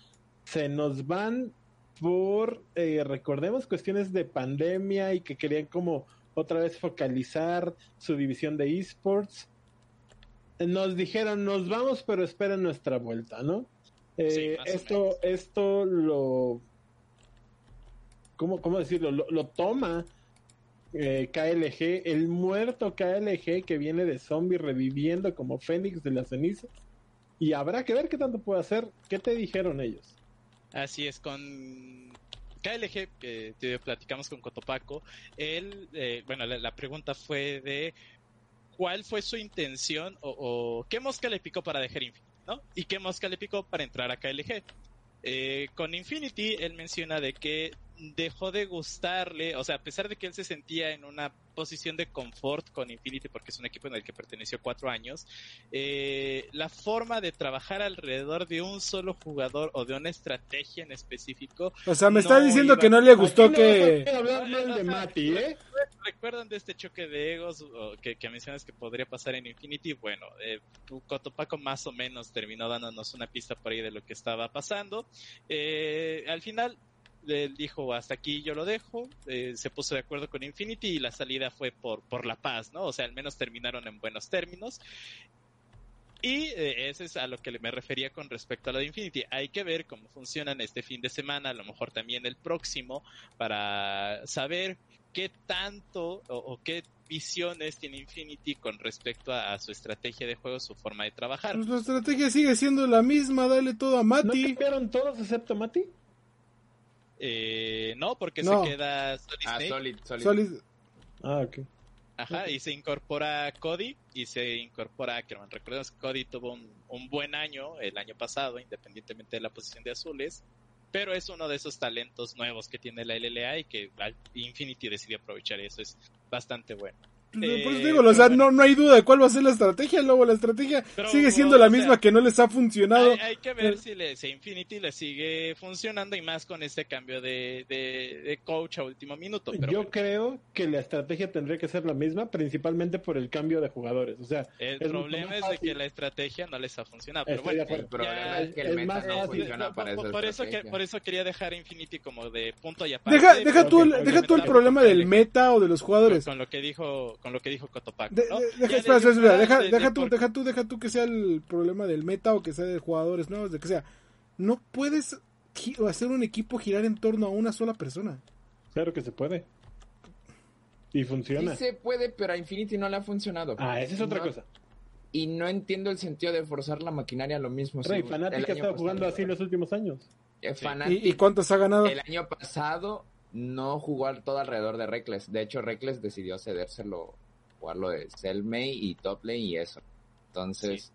se nos van por, eh, recordemos, cuestiones de pandemia y que querían como otra vez focalizar su división de esports. Nos dijeron, nos vamos, pero esperen nuestra vuelta, ¿no? Eh, Sí, esto, esto lo, ¿cómo, cómo decirlo? Lo, lo toma eh, KLG, el muerto KLG que viene de zombie reviviendo como Fénix de las cenizas. Y habrá que ver qué tanto puede hacer. ¿Qué te dijeron ellos? Así es, con KLG, que platicamos con Cotopaco, él, eh, bueno, la, pregunta fue de cuál fue su intención o, o qué mosca le picó para dejar Infinity, ¿no? Y qué mosca le picó para entrar a KLG. Eh, con Infinity, él menciona de que dejó de gustarle, o sea, a pesar de que él se sentía en una posición de confort con Infinity, porque es un equipo en el que perteneció cuatro años, eh, la forma de trabajar alrededor de un solo jugador o de una estrategia en específico, O sea, me No estás diciendo iba- que no le gustó no que... hablar mal de Mati, ¿eh? ¿recuerdan de este choque de egos que, que mencionas que podría pasar en Infinity? Bueno, eh, Cotopaco más o menos terminó dándonos una pista por ahí de lo que estaba pasando. Eh, al final, él dijo hasta aquí yo lo dejo, eh, se puso de acuerdo con Infinity y la salida fue por, por la paz, ¿no? O sea, al menos terminaron en buenos términos. Y eh, ese es a lo que me refería con respecto a lo de Infinity. Hay que ver cómo funcionan este fin de semana, a lo mejor también el próximo, para saber qué tanto o, o qué visiones tiene Infinity con respecto a, a su estrategia de juego, su forma de trabajar. Pues la estrategia sigue siendo la misma, dale todo a ¿No Mati. cambiaron todos excepto Mati? Eh, no, porque No. se queda Solid Ah, Snake. Solid, Solid. Solid. Ah, ok. Ajá, y se incorpora Cody y se incorpora Ackerman. Recordemos que Cody tuvo un, un buen año el año pasado, independientemente de la posición de azules, pero es uno de esos talentos nuevos que tiene la LLA y que Infinity decidió aprovechar eso. Es bastante bueno. Por Eh, eso digo, o sea, no, no hay duda de cuál va a ser la estrategia, luego la estrategia Pero, sigue siendo la sea, misma que no les ha funcionado. Hay, hay que ver Eh. si, le, si Infinity le sigue funcionando y más con este cambio de, de, de coach a último minuto. Pero Yo bueno, creo que la estrategia tendría que ser la misma, principalmente por el cambio de jugadores. O sea, el es problema es de que la estrategia no les ha funcionado. Pero bueno. El problema Ya, es que el es meta no fácil. funciona por, para por- esa por eso que, por eso quería dejar Infinity como de punto y aparte. Deja, deja tú, el, deja tú el problema del meta o de los jugadores. con lo que dijo, con lo que dijo Cotopaco, De- ¿no? de- Ya deja, de espera, espera, espera, fuera deja, de- deja de tú, por- deja tú, deja tú que sea el problema del meta o que sea de jugadores nuevos, de que sea. No puedes hacer un equipo girar en torno a una sola persona. claro que se puede. Y funciona. Sí se puede, pero a Infinity no le ha funcionado. Ah, esa es otra No- cosa. Y no entiendo el sentido de forzar la maquinaria a lo mismo. Rey, sí, Fnatic el ha estado jugando así los últimos años. Eh, Sí. Fnatic ¿Y, y cuántos ha ganado? el año pasado no jugó al- todo alrededor de Reckless. De hecho, Reckless decidió cedérselo, jugarlo de Selmay y Toplane y eso. Entonces,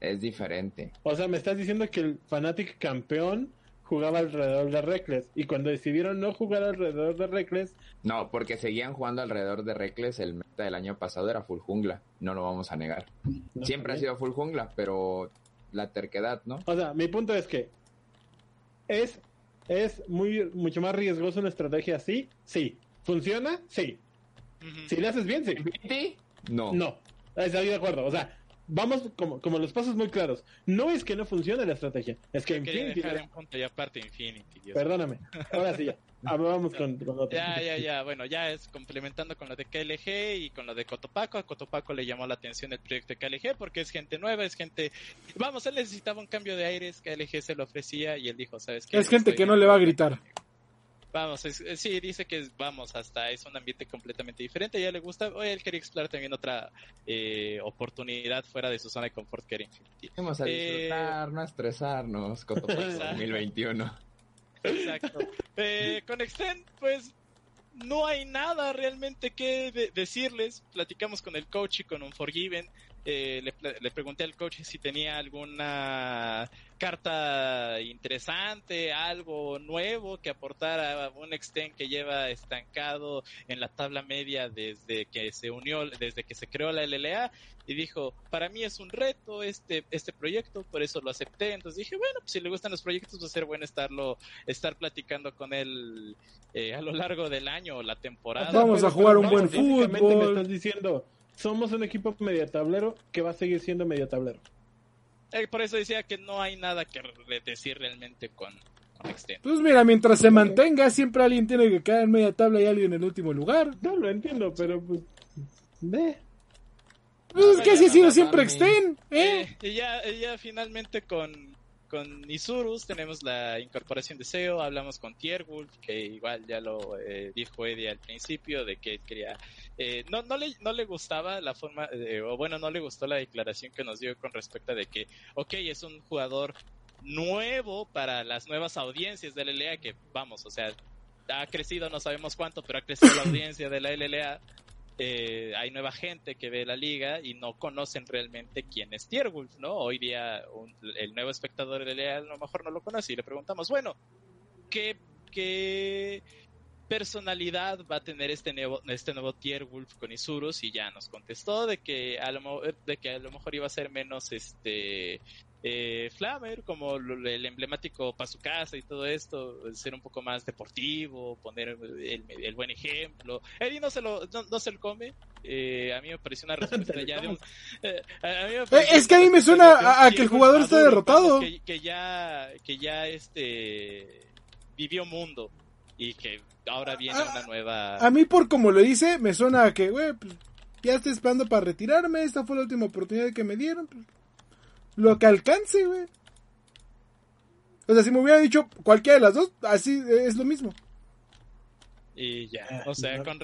es diferente. O sea, me estás diciendo que el Fnatic campeón jugaba alrededor de Reckless. Y cuando decidieron no jugar alrededor de Reckless, No, porque seguían jugando alrededor de Reckless. El meta del año pasado era full jungla. No lo vamos a negar. no Siempre ha sido full jungla, pero la terquedad, ¿no? O sea, mi punto es que es, es muy, mucho más riesgoso una estrategia así. Sí. ¿Funciona? Sí. Si le haces bien, sí. No. No, estoy de acuerdo. O sea, vamos como, como los pasos muy claros. No es que no funcione la estrategia, es que Yo Infinity. dejar un punto y aparte Infinity. Dios Perdóname. Ahora sí ya. Ah, vamos con, con otro. Ya, ya, ya. Bueno, ya es complementando con lo de KLG y con lo de Cotopaco. A Cotopaco le llamó la atención el proyecto de KLG porque es gente nueva, es gente. Vamos, él necesitaba un cambio de aires. KLG se lo ofrecía y él dijo, ¿sabes qué? Es gente Estoy que no le va a gritar. Vamos, es- es- sí, dice que es- vamos, hasta es un ambiente completamente diferente. Ya le gusta. Oye, él quería explorar también otra eh, oportunidad fuera de su zona de confort que era Infinity. Vamos a Eh, disfrutar, no a estresarnos. Cotopaxi Exacto. 2021. Exacto. Eh, con Extend, pues no hay nada realmente que de- decirles. Platicamos con el coach y con un Forgiven. Eh, le, pla- le pregunté al coach si tenía alguna carta interesante, algo nuevo que aportara a un Extend que lleva estancado en la tabla media desde que se unió, desde que se creó la LLA. Y dijo, para mí es un reto este, este proyecto, por eso lo acepté. Entonces dije, bueno, pues si le gustan los proyectos, va a ser bueno estarlo estar platicando con él eh, a lo largo del año o la temporada. Vamos a jugar un buen fútbol. me estás diciendo, somos un equipo medio tablero que va a seguir siendo medio tablero. Eh, por eso decía que no hay nada que re- decir realmente con, con Extend. Pues mira, mientras se mantenga, siempre alguien tiene que quedar en media tabla y alguien en el último lugar. No lo entiendo, pero pues. Ve. Pues es que así ha sido no, siempre. Extend, ¿eh? Eh, y ya, y ya finalmente con, con Isurus tenemos la incorporación de SEO, hablamos con Tierwolf, que igual ya lo eh, dijo Eddie al principio, de que quería... eh, no, no, le, no le gustaba la forma, eh, o bueno, no le gustó la declaración que nos dio con respecto a de que, ok, es un jugador nuevo para las nuevas audiencias de la LLA, que vamos, o sea, ha crecido, no sabemos cuánto, pero ha crecido la audiencia de la LLA. Eh, hay nueva gente que ve la liga y no conocen realmente quién es Tierwolf, ¿no? Hoy día el nuevo espectador de la a lo mejor no lo conoce y le preguntamos, bueno, ¿qué, qué personalidad va a tener este nuevo, este nuevo Tierwolf con Isurus? Y ya nos contestó de que a lo, de que a lo mejor iba a ser menos este eh, Flamer, como lo- el emblemático para su casa y todo esto, ser un poco más deportivo, poner el, el buen ejemplo. Eddie no se lo, no, no se lo come. Eh, a mí me pareció una respuesta ya de un. eh, a mí me pareció es que a mí me suena a- a que el jugador está derrotado. Que, que ya, que ya este vivió mundo y que ahora viene una nueva. A mí, por como lo dice, me suena a que, güey, pues, ya estoy esperando para retirarme. Esta fue la última oportunidad que me dieron. pues, lo que alcance, güey. O sea, si me hubiera dicho cualquiera de las dos, así es lo mismo. Y ya, Ah, o sea, no. con,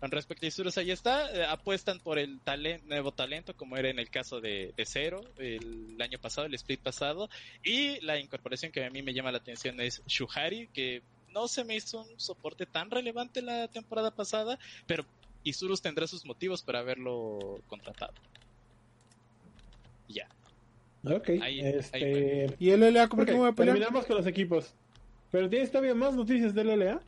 con respecto a Isurus, ahí está. eh, apuestan por el nuevo talento, como era en el caso de, de Cero el, año pasado, el split pasado. Y la incorporación que a mí me llama la atención es Shuhari, que no se me hizo un soporte tan relevante la temporada pasada, pero Isurus tendrá sus motivos para haberlo contratado. Ya. Ok. Ahí- este. Y el LA, ¿cómo ok, que me voy a pelear? terminamos con los equipos. Pero tienes todavía más noticias del LA.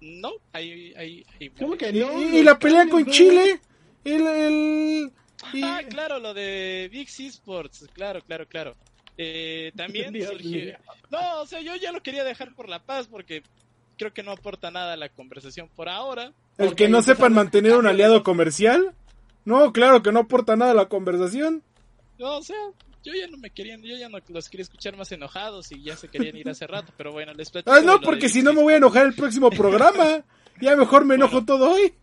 No, ahí, ahí, ahí- ¿Cómo que Y, no? y- y la pelea con Chile. El, el, y- Ah, claro, lo de Big C Sports, claro, claro, claro. Eh, también surgió... No, o sea, yo ya lo quería dejar por la paz porque creo que no aporta nada a la conversación por ahora. el que no sepan mantener un aliado comercial. No, claro que no aporta nada a la conversación. No, o sea, yo ya no me querían, yo ya no los quería escuchar más enojados y ya se querían ir hace rato, pero bueno, les platico. Ah, no, porque si no me voy a enojar el próximo programa. Ya mejor me enojo Bueno. todo hoy.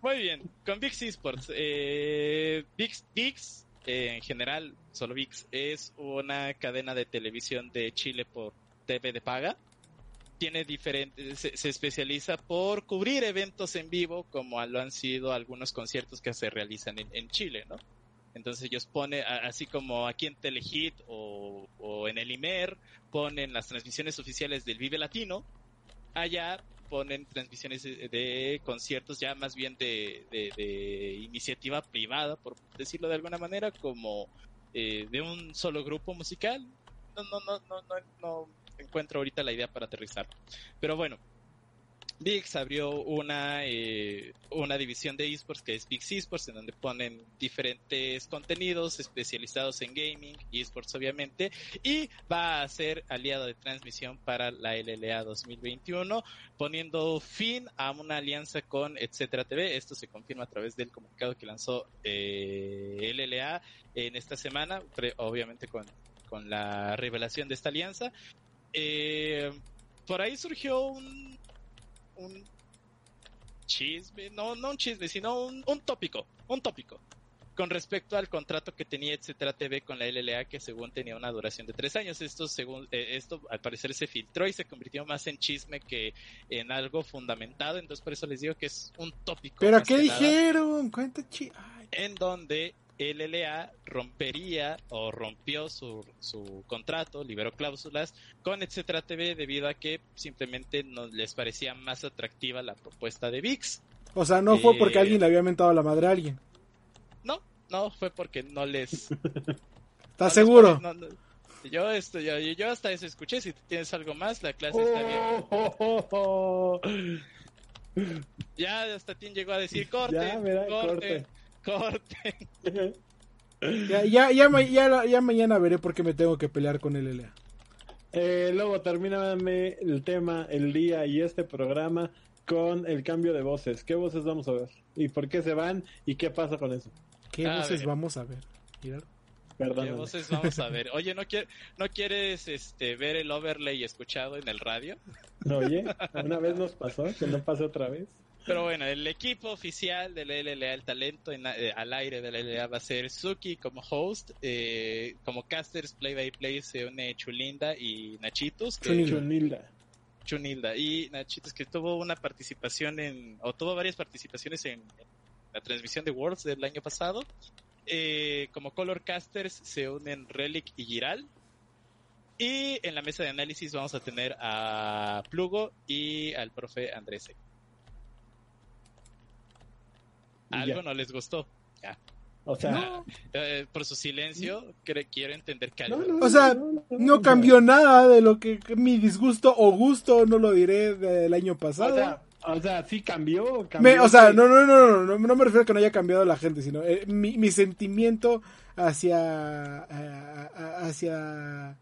Muy bien, con VIX Esports. Eh, VIX, VIX eh, en general, solo VIX, es una cadena de televisión de Chile por TV de paga. Tiene diferentes, se, se especializa por cubrir eventos en vivo, como lo han sido algunos conciertos que se realizan en, en Chile, ¿no? Entonces ellos ponen, así como aquí en Telehit o, en el IMER, ponen las transmisiones oficiales del Vive Latino, allá ponen transmisiones de, conciertos ya más bien de, de- de iniciativa privada, por decirlo de alguna manera, como eh, de un solo grupo musical. No, no, no, no, no, no, encuentro ahorita la idea para aterrizar. Pero bueno, VIX abrió una, eh, una división de esports que es VIX Esports, en donde ponen diferentes contenidos especializados en gaming, esports obviamente, y va a ser aliado de transmisión para la LLA 2021, poniendo fin a una alianza con Etcétera TV. Esto se confirma a través del comunicado que lanzó eh, LLA en esta semana, obviamente con, con la revelación de esta alianza. Eh, por ahí surgió un un chisme, no, no un chisme, sino un, un tópico, un tópico con respecto al contrato que tenía etcétera TV con la LLA que según tenía una duración de tres años. Esto según eh, esto al parecer se filtró y se convirtió más en chisme que en algo fundamentado. Entonces por eso les digo que es un tópico pero qué dijeron cuenta en donde LLA rompería o rompió su, su contrato, liberó cláusulas con Etcétera TV debido a que simplemente no les parecía más atractiva la propuesta de VIX. O sea, no fue porque eh, alguien le había mentado la madre a alguien. No, no fue porque no les. ¿Estás seguro? yo, esto, yo, yo, hasta eso escuché. Si tienes algo más, la clase está bien. ya hasta ti llegó a decir corte, corte. corte corte. ya, ya, ya, ya, mañana veré por qué me tengo que pelear con el LA. Eh, luego termíname el tema, el día y este programa con el cambio de voces. ¿Qué voces vamos a ver? ¿Y por qué se van? ¿Y qué pasa con eso? ¿Qué voces vamos a ver? ¿Qué voces vamos a ver? Oye, ¿no, ¿no quieres este, ver el overlay escuchado en el radio? Oye, una vez nos pasó, que no pase otra vez. Pero bueno, el equipo oficial de la LLA, el talento eh, al aire de la LLA va a ser Suki como host, eh, como casters play by play se une Chulinda y Nachitos. Chunilda. Chunilda. Y Nachitos que tuvo una participación en, o tuvo varias participaciones en, la transmisión de Worlds del año pasado. Eh, como color casters se unen Relic y Giral. Y en la mesa de análisis vamos a tener a Plugo y al profe Andrés algo no les gustó. Ya. O sea, eh, por su silencio, quiero entender que algo. o sea, no, cambió nada de lo que mi disgusto o gusto, no lo diré del año pasado. O sea, sí cambió. o sea, no, no, no, no, no, me refiero a que no haya cambiado la gente, sino eh, mi, mi, sentimiento hacia, hacia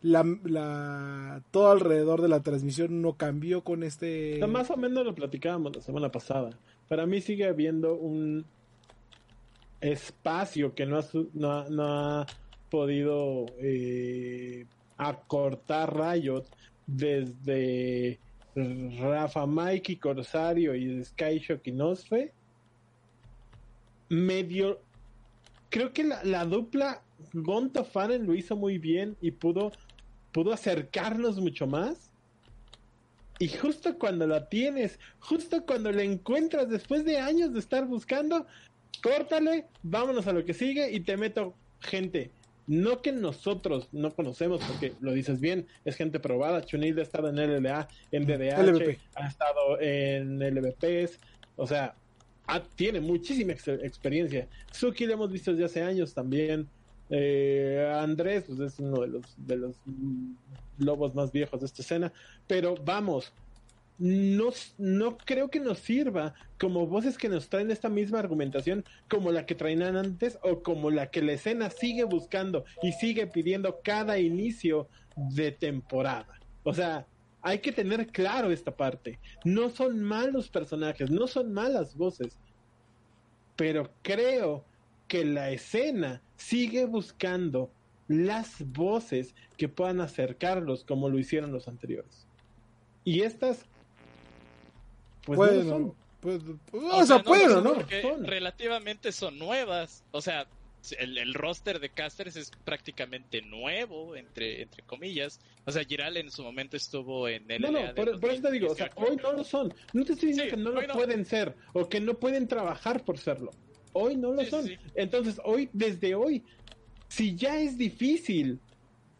la, la, todo alrededor de la transmisión no cambió con este. más o menos lo platicábamos la semana pasada para mí sigue habiendo un espacio que no ha, no, ha podido eh, acortar Riot desde Rafa Mike y Corsario y Skyshock y Nosfe. Medio. Creo que la, la dupla Gonto Fanen lo hizo muy bien y pudo, pudo acercarnos mucho más y justo cuando la tienes, justo cuando la encuentras después de años de estar buscando, córtale, vámonos a lo que sigue y te meto gente. No que nosotros no conocemos, porque lo dices bien, es gente probada. Chunil ha estado en LLA, en DDH, ha estado en LVPs, o sea, tiene muchísima experiencia. Suki lo hemos visto desde hace años también. Eh, Andrés, pues es uno de los, de los lobos más viejos de esta escena, pero vamos, no, no creo que nos sirva como voces que nos traen esta misma argumentación como la que traían antes o como la que la escena sigue buscando y sigue pidiendo cada inicio de temporada. O sea, hay que tener claro esta parte. No son malos personajes, no son malas voces, pero creo que la escena sigue buscando las voces que puedan acercarlos como lo hicieron los anteriores. Y estas, pues no son. Pues, o, sea, pueden, ¿no? Relativamente son nuevas. O sea, el, roster de casters es prácticamente nuevo, entre, entre comillas. O sea, Giral en su momento estuvo en el. No, no, por, eso te digo, o sea, hoy no lo son. No te estoy diciendo que no lo pueden ser o que no pueden trabajar por serlo. Hoy no lo son. Entonces, hoy, desde hoy, si ya es difícil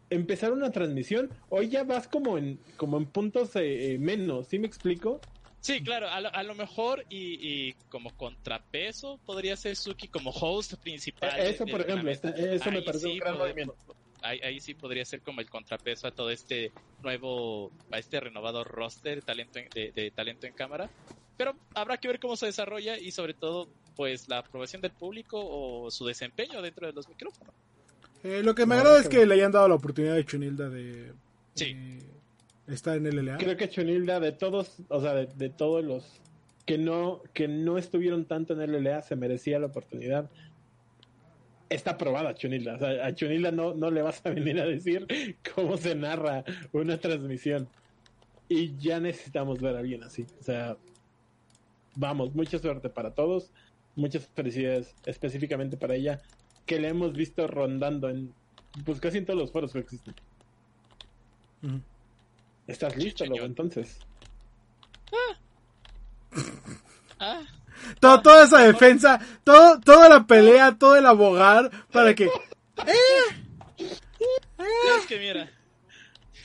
empezar una transmisión, hoy ya vas como en, como en puntos eh, eh, menos, ¿sí me explico? Sí, claro, a lo, mejor y, como contrapeso podría ser Suki como host principal. Eh, eso, por ejemplo, eso me parece un gran movimiento. ahí, ahí sí podría ser como el contrapeso a todo este nuevo, a este renovado roster de talento en, de, de talento en cámara. Pero habrá que ver cómo se desarrolla y sobre todo, pues la aprobación del público o su desempeño dentro de los micrófonos. Eh, lo que me No, agrada es que le hayan dado la oportunidad de Chunilda de Sí. eh, estar en el LLA. Creo que Chunilda de todos, o sea, de, de todos los que no que no estuvieron tanto en el LLA se merecía la oportunidad. Está aprobada Chunilda, o sea, a Chunilda no no le vas a venir a decir cómo se narra una transmisión. Y ya necesitamos ver a alguien así, o sea, vamos, mucha suerte para todos, muchas felicidades específicamente para ella que le hemos visto rondando en pues casi en todos los foros que existen. ¿Estás listo. Lobo, entonces? Ah, Todo- toda esa defensa, todo, toda la pelea, todo el abogar para que es que mira,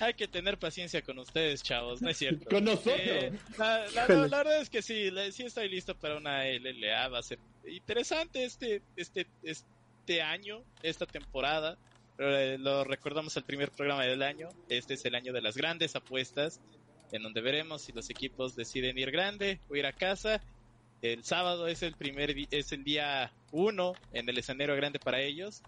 hay que tener paciencia con ustedes, chavos, no es cierto. Con nosotros. Eh, la, la- Híjole. la verdad es que sí, la- sí estoy listo para una LLA, va a ser interesante este, este, este año, esta temporada. Eh, lo recordamos al primer programa del año, este es el año de las grandes apuestas, en donde veremos si los equipos deciden ir grande o ir a casa. El sábado es el primer es el día uno en el escenario grande para ellos.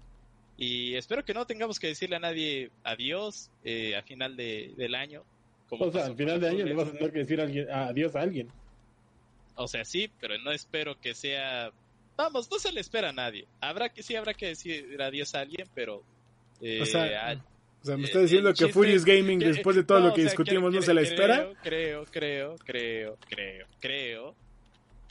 Y espero que no tengamos que decirle a nadie adiós eh, a final de, del año. como O sea, al final con de los año le vas a tener que decir a alguien- adiós a alguien. O sea, sí, pero no espero que sea. Vamos, no se le espera a nadie. Habrá que sí, habrá que decir adiós a alguien, pero. eh, O sea, a- o sea, me Eh, está diciendo que Furious Gaming que- después de todo no, lo que o sea, discutimos creo- no se creo- espera. Creo, creo, creo, creo, creo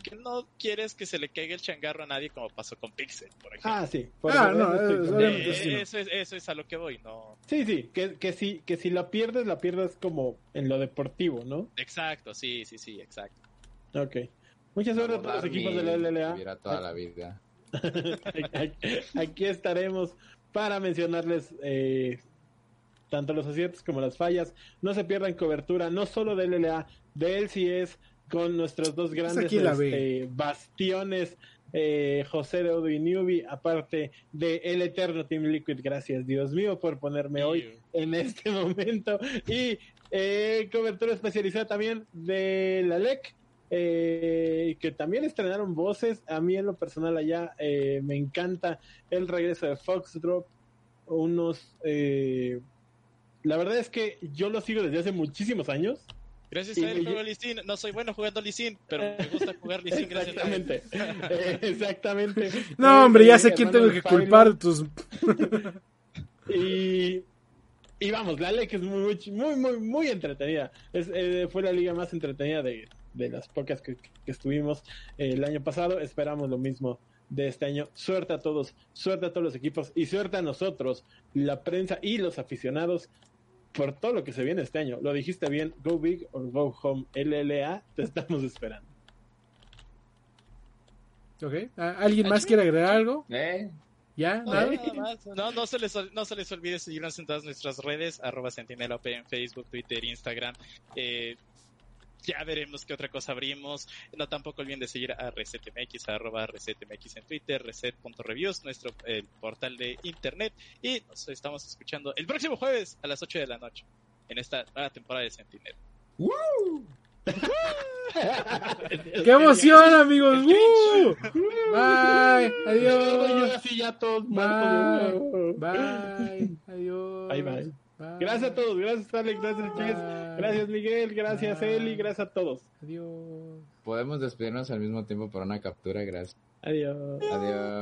que no quieres que se le caiga el changarro a nadie como pasó con Pixel, por ejemplo. Ah, sí. por Ah, no, Eh, sí, no. eso, es, eso es a lo que voy, no. Sí, sí, que, que, si, que si la pierdes, la pierdes como en lo deportivo, ¿no? Exacto, sí, sí, sí, exacto. Ok. Mucha suerte a todos los equipos de la LLA. Toda la vida. Aquí estaremos para mencionarles eh, tanto los aciertos como las fallas. No se pierdan cobertura, no solo de LLA, de LCS, con nuestros dos grandes aquí la este, bastiones, eh, José de Odo y Newbie, aparte de El Eterno Team Liquid. Gracias, Dios mío, por ponerme hoy en este momento. Y eh, cobertura especializada también de la LEC, eh, que también estrenaron voces. A mí en lo personal allá eh, me encanta el regreso de Foxdrop. Unos... eh, la verdad es que yo lo sigo desde hace muchísimos años. Gracias a él juego Lee Sin. No soy bueno jugando Lee Sin, pero me gusta jugar Lee Sin gracias a él. Exactamente. Exactamente. No, hombre, ya sé quién tengo que culpar de tus... Y, y vamos, la LEC es muy, muy, muy, muy entretenida. Es, eh, fue la liga más entretenida de, de las pocas que, que estuvimos el año pasado. Esperamos lo mismo de este año. Suerte a todos, suerte a todos los equipos y suerte a nosotros, la prensa y los aficionados, por todo lo que se viene este año. Lo dijiste bien, Go Big or Go Home, LLA, te estamos esperando. Ok. ¿Ah, ¿Alguien más quiere agregar algo? ¿Eh? ¿Ya? No, ¿Nada? nada más. No, no se les, no se les olvide seguirnos en todas nuestras redes, arroba sentinelop en Facebook, Twitter, Instagram. Eh, ya veremos qué otra cosa abrimos. No tampoco olviden de seguir a ResetMX, arroba ResetMX en Twitter, reset.reviews, nuestro eh, portal de internet. Y nos estamos escuchando el próximo jueves a las 8 de la noche en esta nueva temporada de Sentinel. ¡Qué emoción, amigos! ¡Uh! Bye. Yo Adiós. así ya todos Bye. Bye. Adiós. Bye, bye. Bye. Gracias a todos, gracias Alex, gracias Bye. gracias Miguel, gracias Bye. Eli, gracias a todos. Adiós. Podemos despedirnos al mismo tiempo para una captura, gracias. Adiós. Adiós.